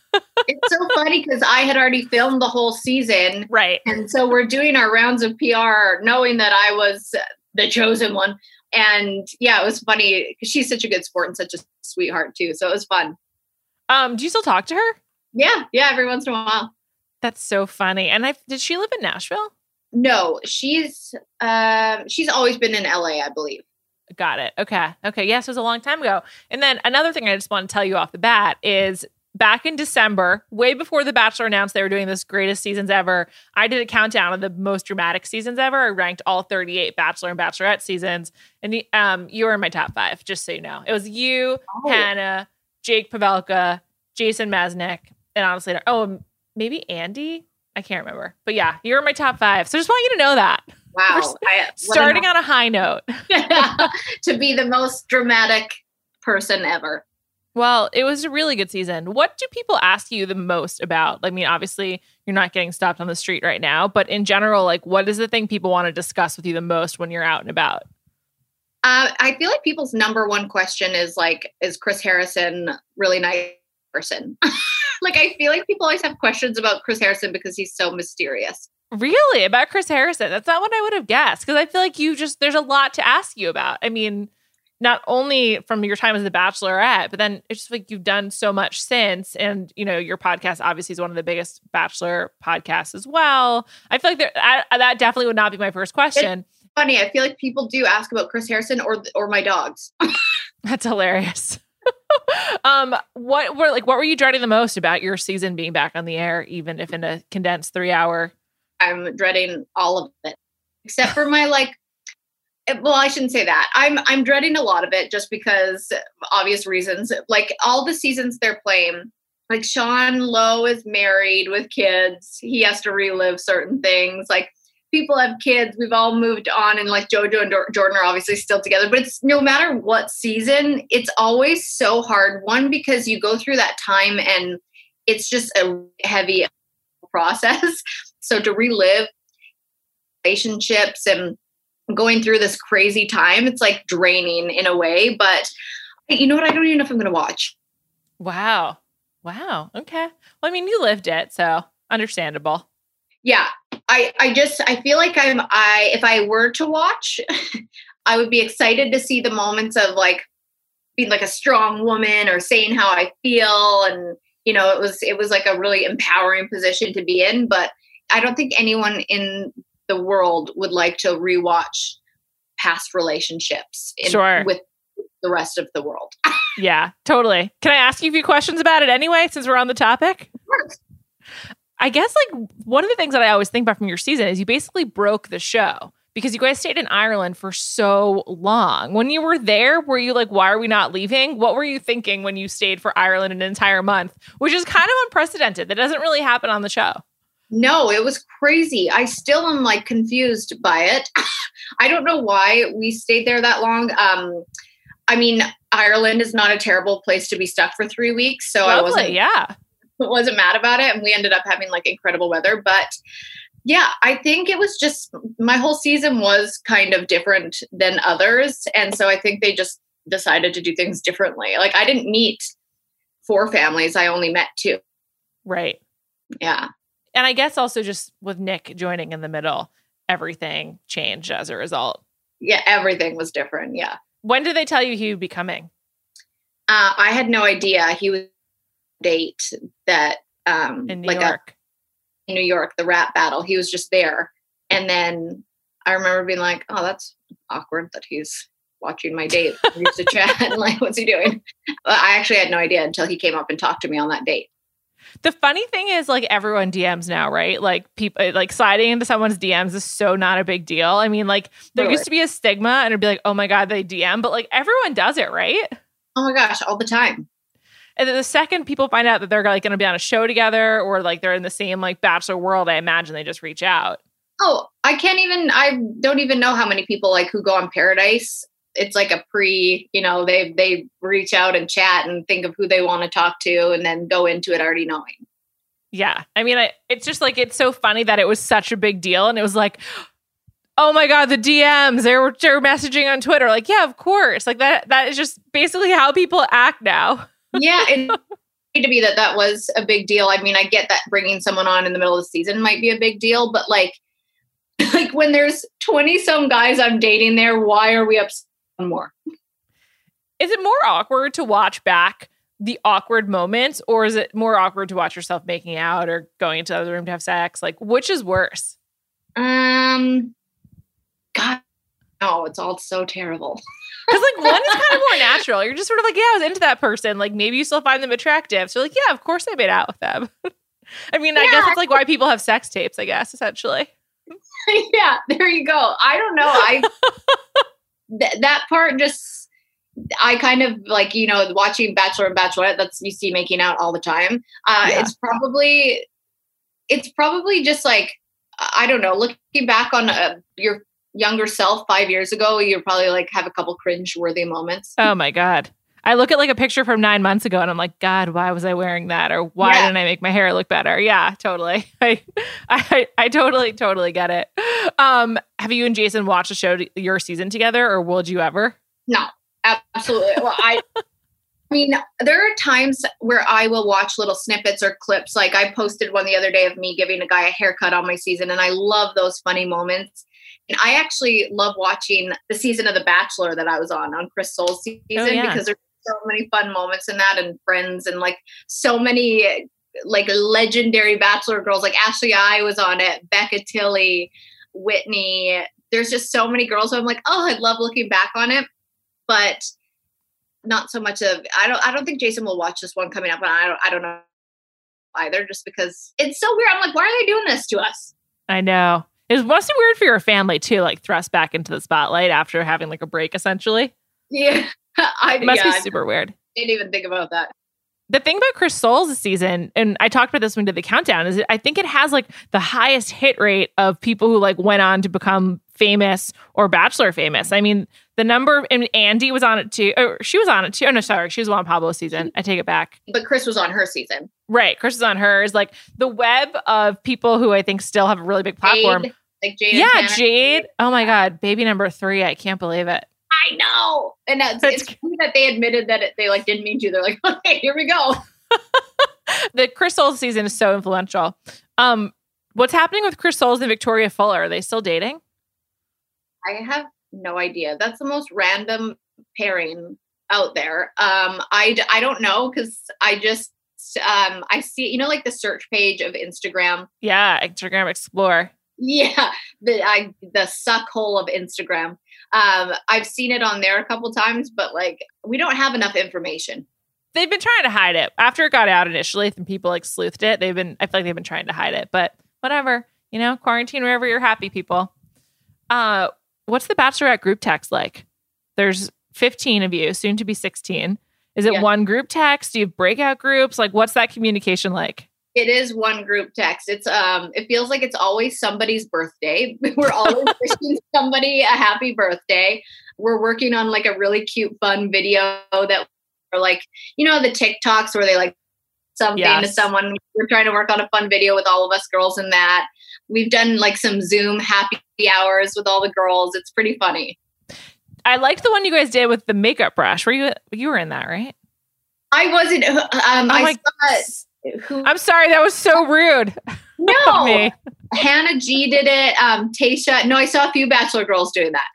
it's so funny because I had already filmed the whole season. Right. And so we're doing our rounds of PR knowing that I was the chosen one. And yeah, it was funny because she's such a good sport and such a sweetheart too. So it was fun. Um, do you still talk to her? Yeah, yeah, every once in a while. That's so funny. And I did she live in Nashville? No, she's um she's always been in LA, I believe. Got it. Okay. Okay. Yes, it was a long time ago. And then another thing I just want to tell you off the bat is back in December, way before The Bachelor announced they were doing this greatest seasons ever, I did a countdown of the most dramatic seasons ever. I ranked all 38 Bachelor and Bachelorette seasons, and um, you were in my top five, just so you know. It was you, oh. Hannah, Jake Pavelka, Jason Mesnick, and honestly, oh, maybe Andi. I can't remember, but yeah, you're in my top five. So just want you to know that. Wow, I, starting on a high note to be the most dramatic person ever. Well, it was a really good season. What do people ask you the most about? I mean, obviously, you're not getting stopped on the street right now, but in general, like, what is the thing people want to discuss with you the most when you're out and about? Uh, I feel like people's number one question is like, is Chris Harrison really nice person? like, I feel like people always have questions about Chris Harrison because he's so mysterious. Really? About Chris Harrison? That's not what I would have guessed because I feel like you just, there's a lot to ask you about. I mean, not only from your time as the bachelorette but then it's just like you've done so much since. And you know your podcast obviously is one of the biggest bachelor podcasts as well. I feel like there, I, that definitely would not be my first question. It's funny. I feel like people do ask about chris harrison or or my dogs. That's hilarious. Um what were like what were you dreading the most about your season being back on the air even if in a condensed three hour? I'm dreading all of it except for my like well i shouldn't say that. I'm i'm dreading a lot of it just because obvious reasons. Like all the seasons they're playing like sean lowe is married with kids. He has to relive certain things. Like people have kids. We've all moved on and like jojo and jordan are obviously still together but it's no matter what season it's always so hard. One because you go through that time and it's just a heavy process. So to relive relationships and going through this crazy time. It's like draining in a way, but you know what? I don't even know if I'm going to watch. Wow. Wow. Okay. Well, I mean, you lived it, so understandable. Yeah. I I just I feel like I'm I if I were to watch, I would be excited to see the moments of like being like a strong woman or saying how I feel and you know, it was it was like a really empowering position to be in, but I don't think anyone in the world would like to rewatch past relationships in, sure. with the rest of the world. yeah, totally. Can I ask you a few questions about it anyway, since we're on the topic? I guess like one of the things that I always think about from your season is you basically broke the show because you guys stayed in Ireland for so long. When you were there, were you like, why are we not leaving? What were you thinking when you stayed for Ireland an entire month, which is kind of unprecedented? That doesn't really happen on the show. No, it was crazy. I still am like confused by it. I don't know why we stayed there that long. Um, I mean, Ireland is not a terrible place to be stuck for three weeks, so Lovely, I wasn't yeah wasn't mad about it, and we ended up having like incredible weather. But yeah, I think it was just my whole season was kind of different than others, and so I think they just decided to do things differently. Like I didn't meet four families; I only met two. Right. Yeah. And I guess also just with Nick joining in the middle, everything changed as a result. Yeah, everything was different. Yeah. When did they tell you he would be coming? Uh, I had no idea he was date that um In New like York. a New York, the rap battle. He was just there. And then I remember being like, oh, that's awkward that he's watching my date. We used to chat and like, what's he doing? I actually had no idea until he came up and talked to me on that date. The funny thing is, like everyone DMs now, right? Like people, uh, like sliding into someone's DMs is so not a big deal. I mean, like there Really? used to be a stigma, and it'd be like, oh my god, they DM, but like everyone does it, right? Oh my gosh, all the time. And then the second people find out that they're like going to be on a show together, or like they're in the same like bachelor world, I imagine they just reach out. Oh, I can't even I don't even know how many people like who go on Paradise. It's like a pre, you know, they they reach out and chat and think of who they want to talk to and then go into it already knowing. Yeah, I mean, I, it's just like it's so funny that it was such a big deal, and it was like. Oh my god, the DMs. They were, they were messaging on Twitter. Like, yeah, of course. Like that that is just basically how people act now. yeah, and to be that that was a big deal. I mean, I get that bringing someone on in the middle of the season might be a big deal, but like, like when there's twenty some guys I'm dating there, why are we upset more? Is it more awkward to watch back the awkward moments, or is it more awkward to watch yourself making out or going into the other room to have sex? Like, which is worse? Um, God, no, it's all so terrible. Because like one is kind of more natural. You're just sort of like, yeah, I was into that person. Like maybe you still find them attractive. So like, yeah, of course I made out with them. I mean, I guess Yeah. it's like why people have sex tapes. I guess essentially. yeah, there you go. I don't know. I th- that part just I kind of like you know watching Bachelor and Bachelorette. That's you see making out all the time. Uh, Yeah. It's probably it's probably just like I don't know. Looking back on uh, your younger self five years ago, you're probably like have a couple cringe worthy moments. Oh my god. I look at like a picture from nine months ago and I'm like, God, why was I wearing that? Or why Yeah. didn't I make my hair look better? Yeah, totally. I, I, I totally, totally get it. Um, have you and Jason watched the show, t- your season together, or would you ever? No, absolutely. Well, I. I mean, there are times where I will watch little snippets or clips. Like I posted one the other day of me giving a guy a haircut on my season, and I love those funny moments. And I actually love watching the season of The Bachelor that I was on on Chris Soules's season yeah. because there's so many fun moments in that, and friends, and like so many like legendary Bachelor girls. Like Ashley I was on it, Becca Tilley, Whitney. There's just so many girls. So I'm like, oh, I love looking back on it, but not so much of. I don't. I don't think Jason will watch this one coming up, and I don't. I don't know either, just because it's so weird. I'm like, why are they doing this to us? I know. It must be weird for your family too, like thrust back into the spotlight after having like a break, essentially. Yeah, I It must yeah, be super weird. Didn't even think about that. the thing about Chris Soules this season, and I talked about this when we did the countdown, is I think it has like the highest hit rate of people who like went on to become famous or bachelor famous. I mean, the number and Andi was on it too. Or she was on it too. Oh no, sorry, she was on Pablo's season. I take it back. But Chris was on her season. Right, Chris is on hers. Like the web of people who I think still have a really big platform. Jade, like Jade. yeah, Jade. Oh my God, baby number three. I can't believe it. I know, and that's, That's- it's funny that they admitted that it, they like didn't mean to. They're like, okay, here we go. The Chris Soules season is so influential. Um, what's happening with Chris Soules and Victoria Fuller? Are they still dating? I have no idea. That's the most random pairing out there. Um, I I don't know because I just um I see you know like the search page of Instagram. Yeah, Instagram Explore. Yeah, the I the suck hole of Instagram. Um, I've seen it on there a couple times, but like we don't have enough information. They've been trying to hide it after it got out initially. And people like sleuthed it. They've been. I feel like they've been trying to hide it, but whatever. You know, quarantine wherever you're happy, people. Uh, what's the Bachelorette group text like? There's 15 of you, soon to be 16. Is it Yeah. one group text? Do you have breakout groups? Like, what's that communication like? It is one group text. It's um it feels like it's always somebody's birthday. We're always wishing somebody a happy birthday. We're working on like a really cute fun video that are like, you know, the TikToks where they like something to someone. We're trying to work on a fun video with all of us girls in that. We've done like some Zoom happy hours with all the girls. It's pretty funny. I liked the one you guys did with the makeup brush. Were you you were in that, right? I wasn't um Oh I saw it Who? I'm sorry, that was so rude. no. Hannah G did it. Um, Tasha. No, I saw a few Bachelor girls doing that.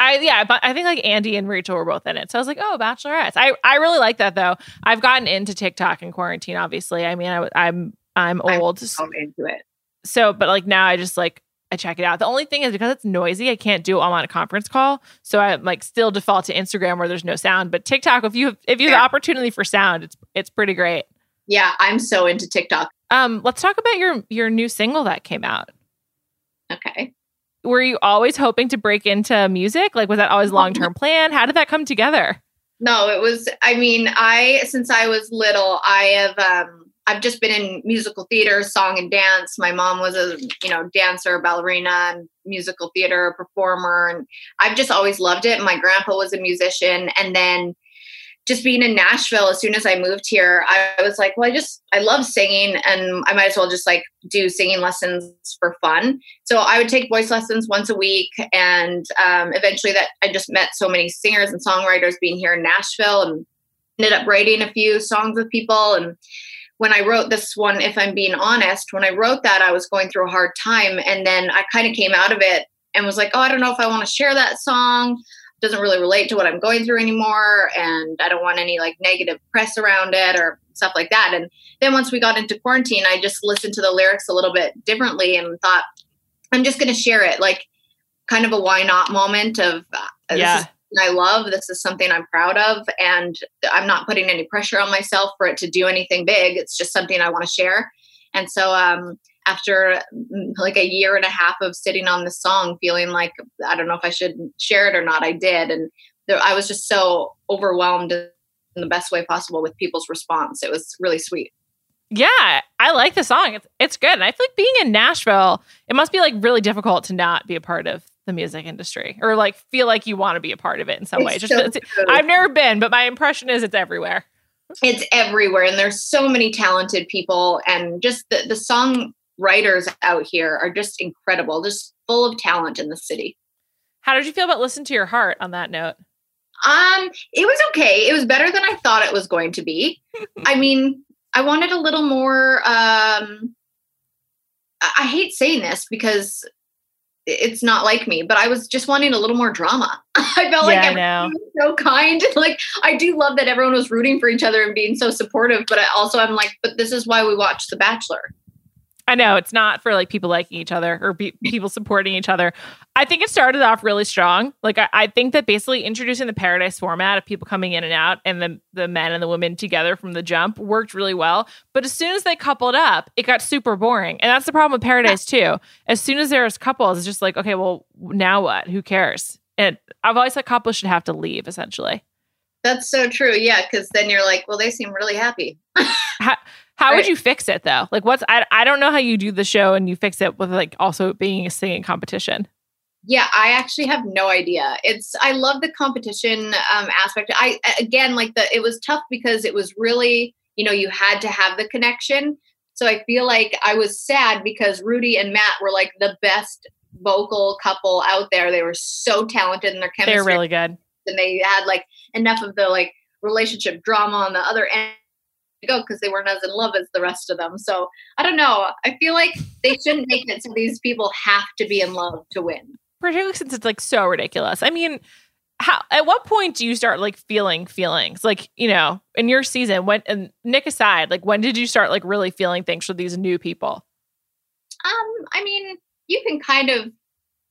I yeah, but I think like Andi and Rachel were both in it. So I was like, oh, Bachelorettes. I I really like that though. I've gotten into TikTok in quarantine. Obviously, I mean, I, I'm I'm old, I'm into it. so but like now I just like I check it out. The only thing is because it's noisy, I can't do it on a conference call. So I'm like still default to Instagram where there's no sound. But TikTok, if you have, if you have the opportunity for sound, it's it's pretty great. Yeah, I'm so into TikTok. Um, let's talk about your your new single that came out. Okay. Were you always hoping to break into music? Like, was that always long term plan? How did that come together? No, it was. I mean, I since I was little, I have. um I've just been in musical theater, song and dance. My mom was a you know dancer, ballerina, and musical theater performer, and I've just always loved it. My grandpa was a musician, and then just being in Nashville, as soon as I moved here, I was like, well, I just I love singing, and I might as well just like do singing lessons for fun. So I would take voice lessons once a week, and um, eventually that I just met so many singers and songwriters being here in Nashville, and ended up writing a few songs with people. And when I wrote this one, if I'm being honest, when I wrote that, I was going through a hard time, and then I kind of came out of it and was like, oh, I don't know if I want to share that song doesn't really relate to what I'm going through anymore. And I don't want any like negative press around it or stuff like that. And then once we got into quarantine, I just listened to the lyrics a little bit differently and thought, I'm just going to share it like kind of a why not moment of uh, this Yeah. I love. This is something I'm proud of. And I'm not putting any pressure on myself for it to do anything big. It's just something I want to share. And so, um, after mm, like a year and a half of sitting on this song, feeling like I don't know if I should share it or not, I did, and there, I was just so overwhelmed in the best way possible with people's response. It was really sweet. Yeah, I like the song. It's it's good. And I feel like being in Nashville, it must be like really difficult to not be a part of the music industry or like feel like you want to be a part of it in some way. It's Just so I've never been, but my impression is it's everywhere. it's everywhere, and there's so many talented people, and just the the song writers out here are just incredible, just full of talent in the city. How did you feel about listen to your heart on that note? Um, it was okay. It was better than I thought it was going to be. I mean, I wanted a little more um I, I hate saying this because it's not like me, but I was just wanting a little more drama. I felt like yeah, I everyone was so kind. Like I do love that everyone was rooting for each other and being so supportive, but I also I'm like, but this is why we watch The Bachelor. I know it's not for like people liking each other or be- people supporting each other. I think it started off really strong. Like I, I think that basically introducing the paradise format of people coming in and out and the the men and the women together from the jump worked really well. But as soon as they coupled up, it got super boring. And that's the problem with paradise too. As soon as there's couples, it's just like, okay, well, now what? Who cares? And I've always said couples should have to leave essentially. That's so true. Yeah, because then you're like, well, they seem really happy. How would Right. you fix it though? Like what's I I don't know how you do the show and you fix it with like also being a singing competition. Yeah, I actually have no idea. It's I love the competition um, aspect. I again like the it was tough because it was really you know you had to have the connection. So I feel like I was sad because Rudi and Matt were like the best vocal couple out there. They were so talented in their chemistry, They're really good. and they had like enough of the like relationship drama on the other end go because they weren't as in love as the rest of them. So I don't know. I feel like they shouldn't make it so these people have to be in love to win. Particularly since it's like so ridiculous. I mean, how at what point do you start like feeling feelings? Like, you know, in your season, when and Nick aside, like when did you start like really feeling things for these new people? Um, I mean, you can kind of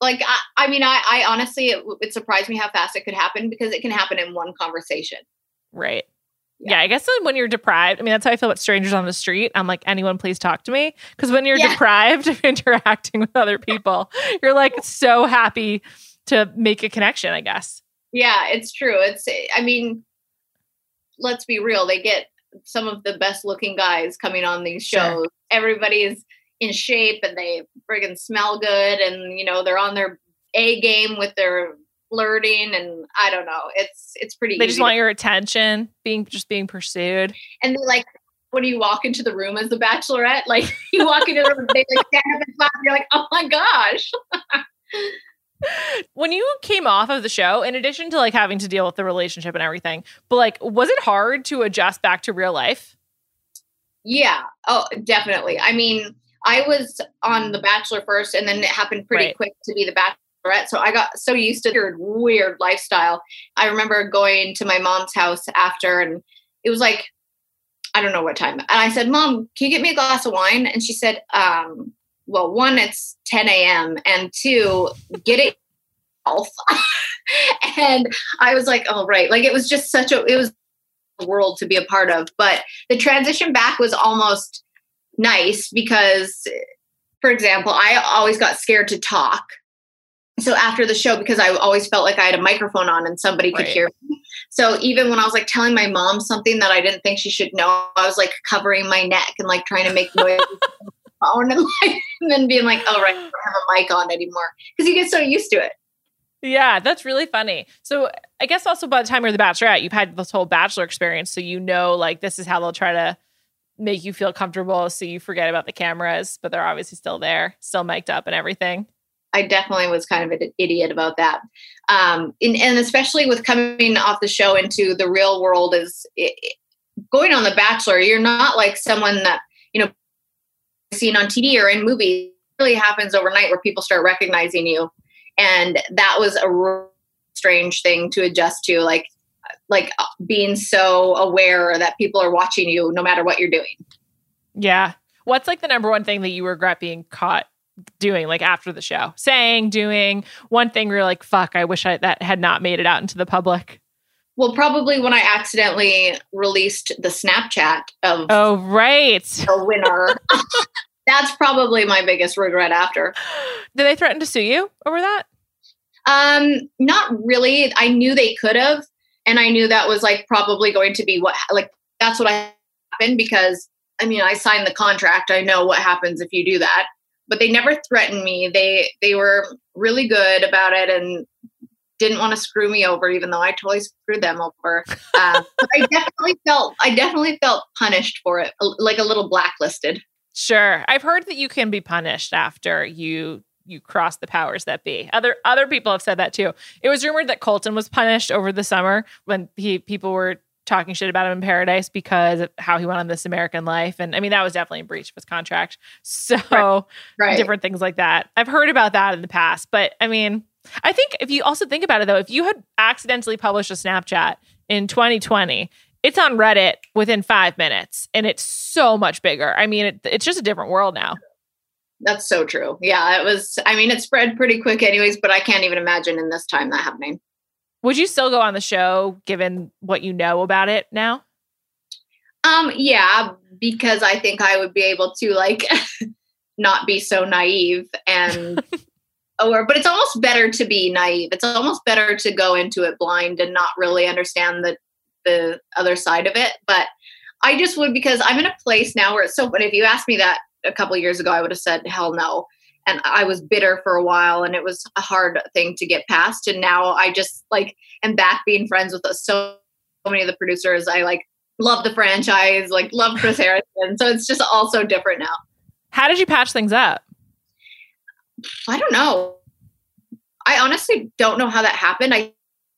like. I, I mean, I, I honestly, it, it surprised me how fast it could happen because it can happen in one conversation. Right. Yeah. Yeah. I guess when you're deprived, I mean, that's how I feel about strangers on the street. I'm like, anyone, please talk to me. Because when you're Yeah. deprived of interacting with other people, you're like so happy to make a connection, I guess. Yeah, it's true. It's. I mean, let's be real. They get some of the best looking guys coming on these Sure. shows. Everybody's in shape and they friggin' smell good, and you know they're on their A game with their flirting, and I don't know. It's it's pretty. They just want your attention, being just being pursued. and they like when you walk into the room as the bachelorette, like you walk into the room, they like stand up and clap, and you're like, oh my gosh. When you came off of the show, in addition to like having to deal with the relationship and everything, but like, was it hard to adjust back to real life? Yeah. Oh, definitely. I mean, I was on The Bachelor first, and then it happened pretty Right. quick to be The Bachelorette. So I got so used to their weird lifestyle. I remember going to my mom's house after, and it was like, I don't know what time. And I said, Mom, can you get me a glass of wine? And she said, um, Well, one, it's 10 a.m., and two, get it and I was like, Oh, right. Like it was just such a, it was a world to be a part of. But the transition back was almost nice because for example i always got scared to talk so after the show because i always felt like i had a microphone on and somebody could Right. hear me so even when i was like telling my mom something that i didn't think she should know i was like covering my neck and like trying to make noise phone and like and then being like oh right i don't have a mic on anymore because you get so used to it Yeah, that's really funny. So I guess also by the time you're the bachelorette, you've had this whole bachelor experience. So you know like this is how they'll try to make you feel comfortable so you forget about the cameras, but they're obviously still there, still mic'd up and everything. I definitely was kind of an idiot about that. Um, and, and especially with coming off the show into the real world is it, going on The Bachelor. You're not like someone that, you know, seen on TV or in movies. It really happens overnight where people start recognizing you. And that was a strange thing to adjust to. Like, like uh, being so aware that people are watching you no matter what you're doing. Yeah. What's like the number one thing that you regret being caught doing like after the show? Saying, doing one thing where you're like, fuck, I wish I that had not made it out into the public. Well, probably when I accidentally released the Snapchat of Oh, right. the winner. That's probably my biggest regret after. Did they threaten to sue you over that? Um, not really. I knew they could have, and I knew that was like probably going to be what like that's what I happened because I mean I signed the contract. I know what happens if you do that. But they never threatened me. They they were really good about it and didn't want to screw me over, even though I totally screwed them over. Uh, but I definitely felt I definitely felt punished for it, like a little blacklisted. Sure. I've heard that you can be punished after you you cross the powers that be. Other other people have said that too. It was rumored that Colton was punished over the summer when he people were talking shit about him in paradise because of how he went on this American life. And I mean that was definitely a breach of his contract. So Right. different things like that. I've heard about that in the past, but I mean, I think if you also think about it though, if you had accidentally published a Snapchat in 2020, it's on Reddit within five minutes and it's so much bigger. I mean, it, it's just a different world now. That's so true. Yeah, it was. I mean, it spread pretty quick, anyways. But I can't even imagine in this time that happening. Would you still go on the show given what you know about it now? Um, yeah, because I think I would be able to like not be so naive and or but it's almost better to be naive. It's almost better to go into it blind and not really understand the the other side of it. But I just would because I'm in a place now where it's so but if you asked me that a couple of years ago, I would have said hell no. And I was bitter for a while and it was a hard thing to get past. And now I just like am back being friends with so many of the producers. I like love the franchise, like love Chris Harrison. So it's just all so different now. How did you patch things up? I don't know. I honestly don't know how that happened. I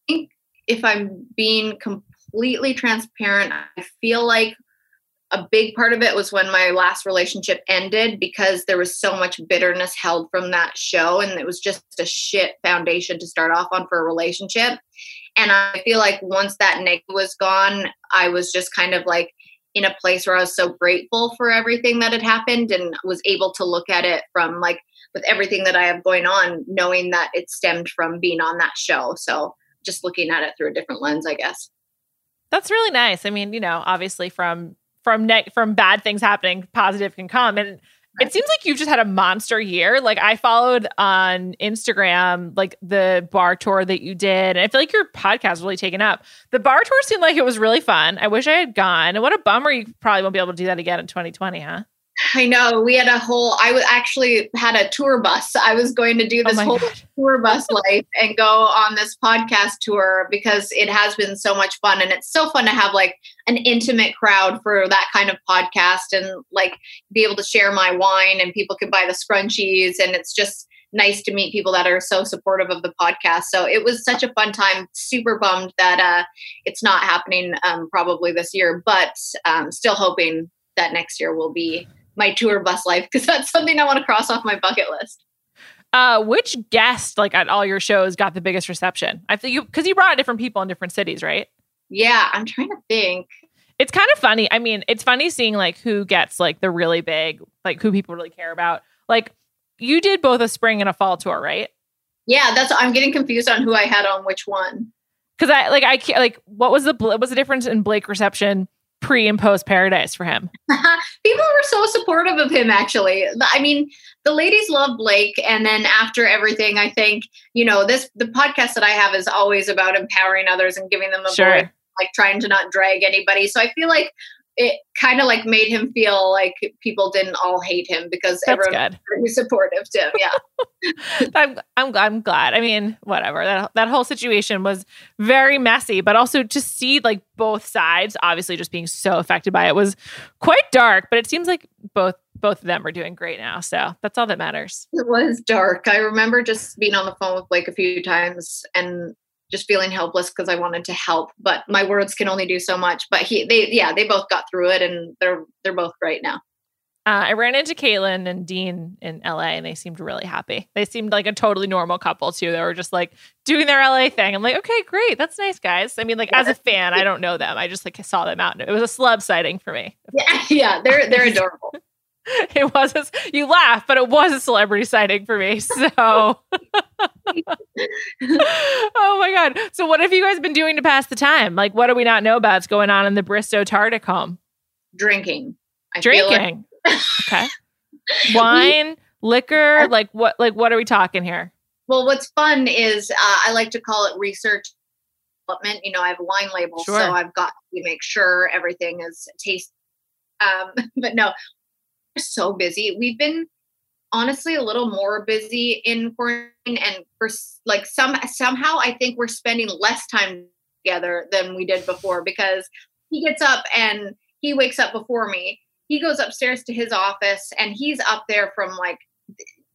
think if I'm being completely transparent, I feel like a big part of it was when my last relationship ended because there was so much bitterness held from that show and it was just a shit foundation to start off on for a relationship. And I feel like once that nick was gone, I was just kind of like in a place where I was so grateful for everything that had happened and was able to look at it from like with everything that I have going on, knowing that it stemmed from being on that show. So just looking at it through a different lens, I guess. That's really nice. I mean, you know, obviously from from ne- from bad things happening, positive can come. And it seems like you've just had a monster year. Like I followed on Instagram, like the bar tour that you did, and I feel like your podcast really taken up. The bar tour seemed like it was really fun. I wish I had gone. And what a bummer! You probably won't be able to do that again in 2020, huh? I know we had a whole. I was actually had a tour bus. I was going to do Oh this my whole God. tour bus life and go on this podcast tour because it has been so much fun and it's so fun to have like an intimate crowd for that kind of podcast and like be able to share my wine and people can buy the scrunchies and it's just nice to meet people that are so supportive of the podcast. So it was such a fun time. Super bummed that uh, it's not happening um, probably this year, but um, still hoping that next year will be my tour bus life because that's something I want to cross off my bucket list. Uh, which guest, like at all your shows, got the biggest reception? I think you because you brought different people in different cities, right? Yeah, I'm trying to think. It's kind of funny. I mean, it's funny seeing like who gets like the really big, like who people really care about. Like you did both a spring and a fall tour, right? Yeah, that's. I'm getting confused on who I had on which one. Because I like I can't like what was the what was the difference in Blake reception pre and post Paradise for him? People were so supportive of him. Actually, I mean, the ladies love Blake, and then after everything, I think you know this. The podcast that I have is always about empowering others and giving them a Sure. voice, like trying to not drag anybody. So I feel like it kind of like made him feel like people didn't all hate him because That's everyone good. was very supportive to him. Yeah. I'm I'm I'm glad. I mean, whatever. That that whole situation was very messy, but also to see like both sides, obviously just being so affected by it was quite dark. But it seems like both both of them are doing great now, so that's all that matters. It was dark. I remember just being on the phone with Blake a few times and just feeling helpless because I wanted to help, but my words can only do so much. But he, they, yeah, they both got through it, and they're they're both great now. Uh, I ran into Caitlin and Dean in LA, and they seemed really happy. They seemed like a totally normal couple too. They were just like doing their LA thing. I'm like, okay, great, that's nice, guys. I mean, like as a fan, I don't know them. I just like saw them out. and It was a celeb sighting for me. Yeah, yeah, they're they're adorable. It was a, you laugh, but it was a celebrity sighting for me. So, oh my god! So, what have you guys been doing to pass the time? Like, what do we not know about what's going on in the Bristowe Tartick home? Drinking, I feel like- Drinking, okay. Wine, liquor, like what? Like what are we talking here? well, what's fun is uh, I like to call it research development. You know, I have a wine label, Sure. so I've got to make sure everything is taste. Um, but no, so busy. We've been honestly a little more busy in quarantine, and for like some somehow I think we're spending less time together than we did before because he gets up and he wakes up before me. He goes upstairs to his office and he's up there from like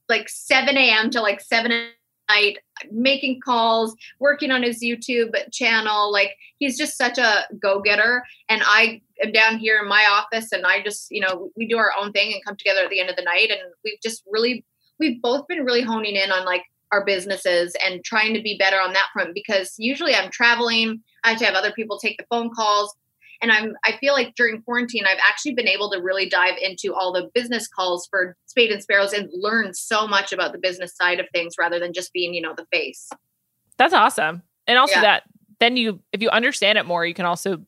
like 7 a.m. to like 7 at night making calls, working on his YouTube channel. Like he's just such a go-getter. And I am down here in my office and I just, you know, we do our own thing and come together at the end of the night. And we've just really, we've both been really honing in on like our businesses and trying to be better on that front because usually I'm traveling. I have to have other people take the phone calls. And I'm I feel like during quarantine I've actually been able to really dive into all the business calls for Spade and Sparrows and learn so much about the business side of things rather than just being, you know, the face. That's awesome. And also Yeah. that then you if you understand it more, you can also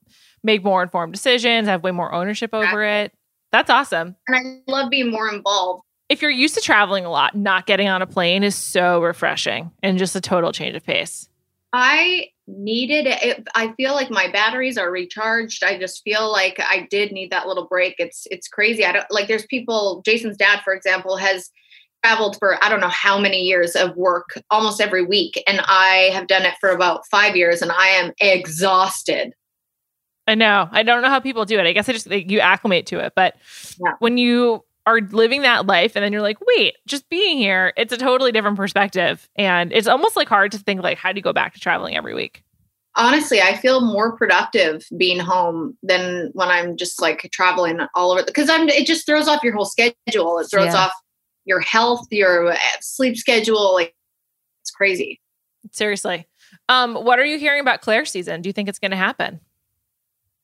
make more informed decisions, have way more ownership over it. That's awesome. And I love being more involved. If you're used to traveling a lot, not getting on a plane is so refreshing and just a total change of pace. I needed it. I feel like my batteries are recharged. I just feel like I did need that little break. It's it's crazy. I don't like there's people Jason's dad for example has traveled for I don't know how many years of work almost every week and I have done it for about 5 years and I am exhausted. I know. I don't know how people do it. I guess I just like, you acclimate to it, but Yeah. when you are living that life and then you're like, wait, just being here, it's a totally different perspective. And it's almost like hard to think like, how do you go back to traveling every week? honestly i feel more productive being home than when i'm just like traveling all over because i'm it just throws off your whole schedule it throws Yeah. off your health your uh, sleep schedule like it's crazy Seriously. Um, what are you hearing about Claire's season? Do you think it's going to happen?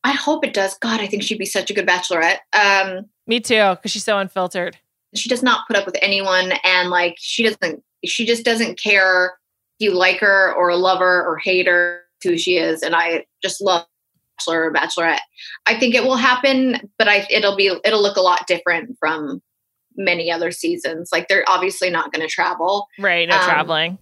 I hope it does god i think she'd be such a good bachelorette um Me too, because she's so unfiltered. she does not put up with anyone and like she doesn't she just doesn't care if you like her or love her or hate her who she is and i just love bachelor or bachelorette i think it will happen but i it'll be it'll look a lot different from many other seasons like they're obviously not going to travel Right. No Um, traveling.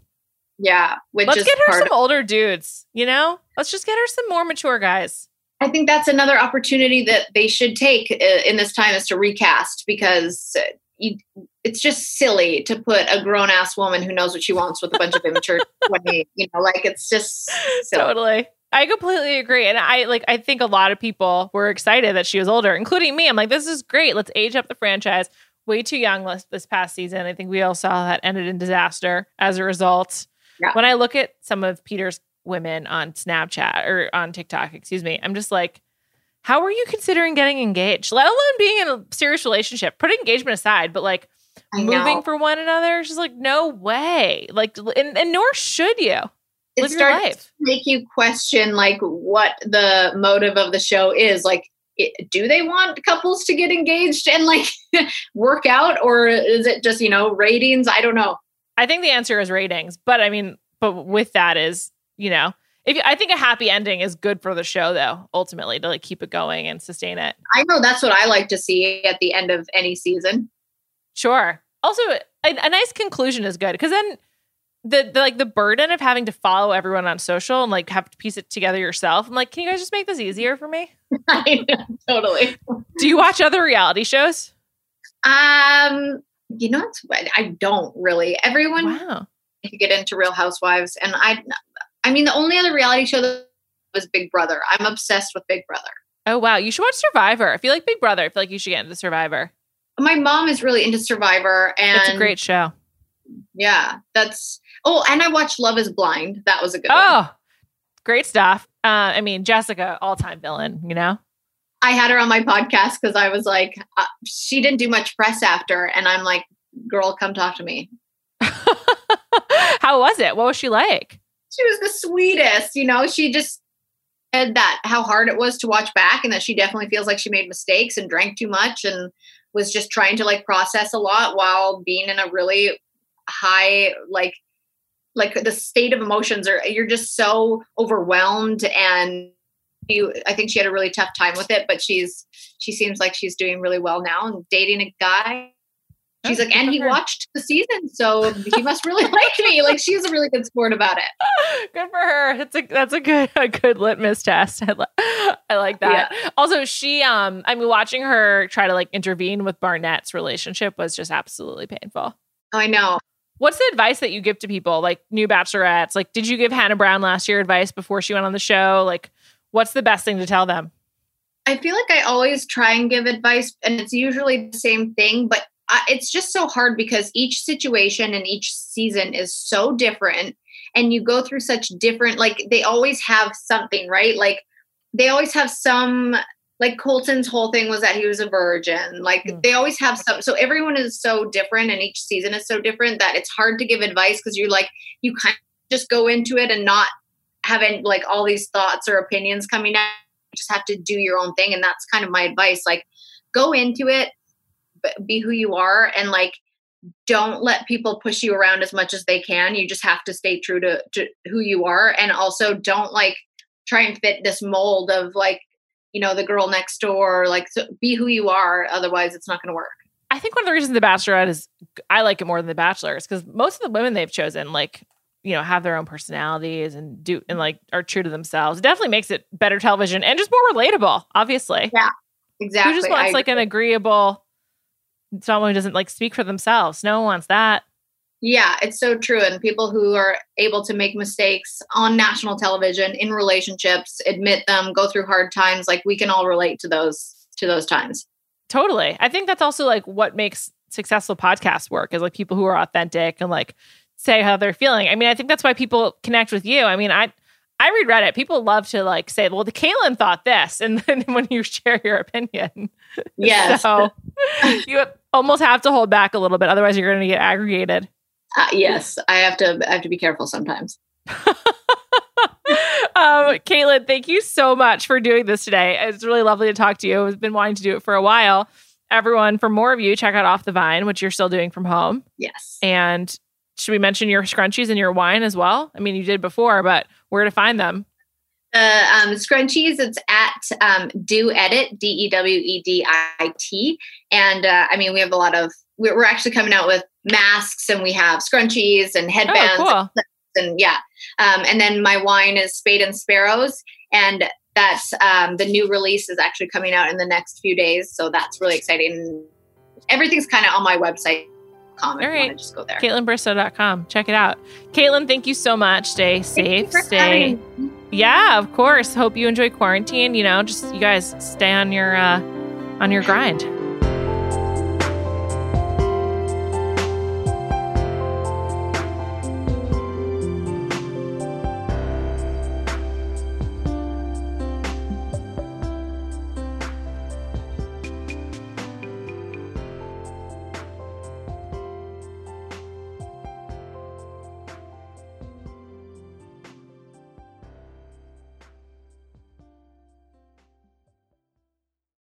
yeah which Let's get her some older dudes, you know? Let's just get her some more mature guys. I think that's another opportunity that they should take uh, in this time is to recast because uh, you, it's just silly to put a grown ass woman who knows what she wants with a bunch of immature 20, you know, like it's just silly. Totally. I completely agree. And I like I think a lot of people were excited that she was older, including me. I'm like, this is great. Let's age up the franchise. Way too young this, this past season. I think we all saw that ended in disaster as a result. Yeah. When I look at some of Peter's women on Snapchat or on TikTok, excuse me, I'm just like, how are you considering getting engaged? Let alone being in a serious relationship. Put engagement aside, but like I moving know. for one another, she's like, no way. Like, and, and nor should you it live starts make you question like what the motive of the show is. Like, it, do they want couples to get engaged and like work out, or is it just you know ratings? I don't know. I think the answer is ratings, but I mean, but with that is, you know, if I think a happy ending is good for the show, though, ultimately to like keep it going and sustain it. I know that's what I like to see at the end of any season. Sure. Also, a, a nice conclusion is good because then the, the like the burden of having to follow everyone on social and like have to piece it together yourself. I'm like, can you guys just make this easier for me? I know, totally. Do you watch other reality shows? Um, you know, it's I don't really. Everyone Wow. to get into Real Housewives, and I, I mean, the only other reality show that was Big Brother. I'm obsessed with Big Brother. Oh wow, you should watch Survivor. If you like Big Brother, I feel like you should get into Survivor. My mom is really into Survivor, and It's a great show. yeah, that's. Oh, and I watched Love Is Blind. That was a good. one. Oh, great stuff. Uh, I mean, Jessica, all time villain. You know. I had her on my podcast because I was like, uh, she didn't do much press after, and I'm like, girl, come talk to me. How was it? What was she like? She was the sweetest, you know. She just said that how hard it was to watch back, and that she definitely feels like she made mistakes and drank too much, and was just trying to like process a lot while being in a really high like like the state of emotions or you're just so overwhelmed and you i think she had a really tough time with it but she's she seems like she's doing really well now and dating a guy she's like and he watched the season so he must really like me like she's a really good sport about it good for her. It's a that's a good a good litmus test. I, li- I like that. Also, she um I mean watching her try to like intervene with Barnett's relationship was just absolutely painful. i know What's the advice that you give to people like new bachelorettes? Like did you give Hannah Brown last year advice before she went on the show? Like what's the best thing to tell them? I feel like I always try and give advice, and it's usually the same thing, but I, it's just so hard because each situation and each season is so different, and you go through such different, like, they always have something, right? Like, they always have some, like, Colton's whole thing was that he was a virgin. Like, Mm. they always have some, so everyone is so different, and each season is so different that it's hard to give advice because you're like, you kind of just go into it and not having like all these thoughts or opinions coming out you just have to do your own thing and that's kind of my advice like go into it be who you are and like don't let people push you around as much as they can you just have to stay true to, to who you are and also don't like try and fit this mold of like you know the girl next door like so be who you are otherwise it's not going to work I think one of the reasons The Bachelorette is I like it more than The Bachelor is because most of the women they've chosen, like, you know, have their own personalities and do and like are true to themselves. It definitely makes it better television and just more relatable, obviously. Yeah. Exactly Who just wants I like an agreeable someone who doesn't like speak for themselves? No one wants that. Yeah, it's so true. And people who are able to make mistakes on national television in relationships, admit them, go through hard times, like we can all relate to those to those times. Totally. I think that's also like what makes successful podcasts work is like people who are authentic and like say how they're feeling. I mean, I think that's why people connect with you. I mean, I I read Reddit. People love to like say, "Well, the Kaitlyn thought this," and then when you share your opinion, Yes. so you almost have to hold back a little bit, otherwise you're going to get aggregated. Uh, yes, I have to I have to be careful sometimes. um, Kaitlyn, thank you so much for doing this today. It's really lovely to talk to you. I've been wanting to do it for a while. Everyone, for more of you, check out Off the Vine, which you're still doing from home. Yes. And should we mention your scrunchies and your wine as well? I mean, you did before, but where to find them? Uh, um, scrunchies, it's at um, Dew Edit, D E W E D I T. And uh, I mean, we have a lot of, we're, we're actually coming out with masks and we have scrunchies and headbands. Oh, cool. And yeah. Um, and then my wine is Spade and Sparrows. And that's um, the new release is actually coming out in the next few days. So that's really exciting. Everything's kind of on my website. All right. just go there. KaitlynBristowe.com. Check it out. Kaitlyn, thank you so much. Stay safe. Stay. having. Yeah, of course. Hope you enjoy quarantine. You know, just you guys stay on your uh on your grind.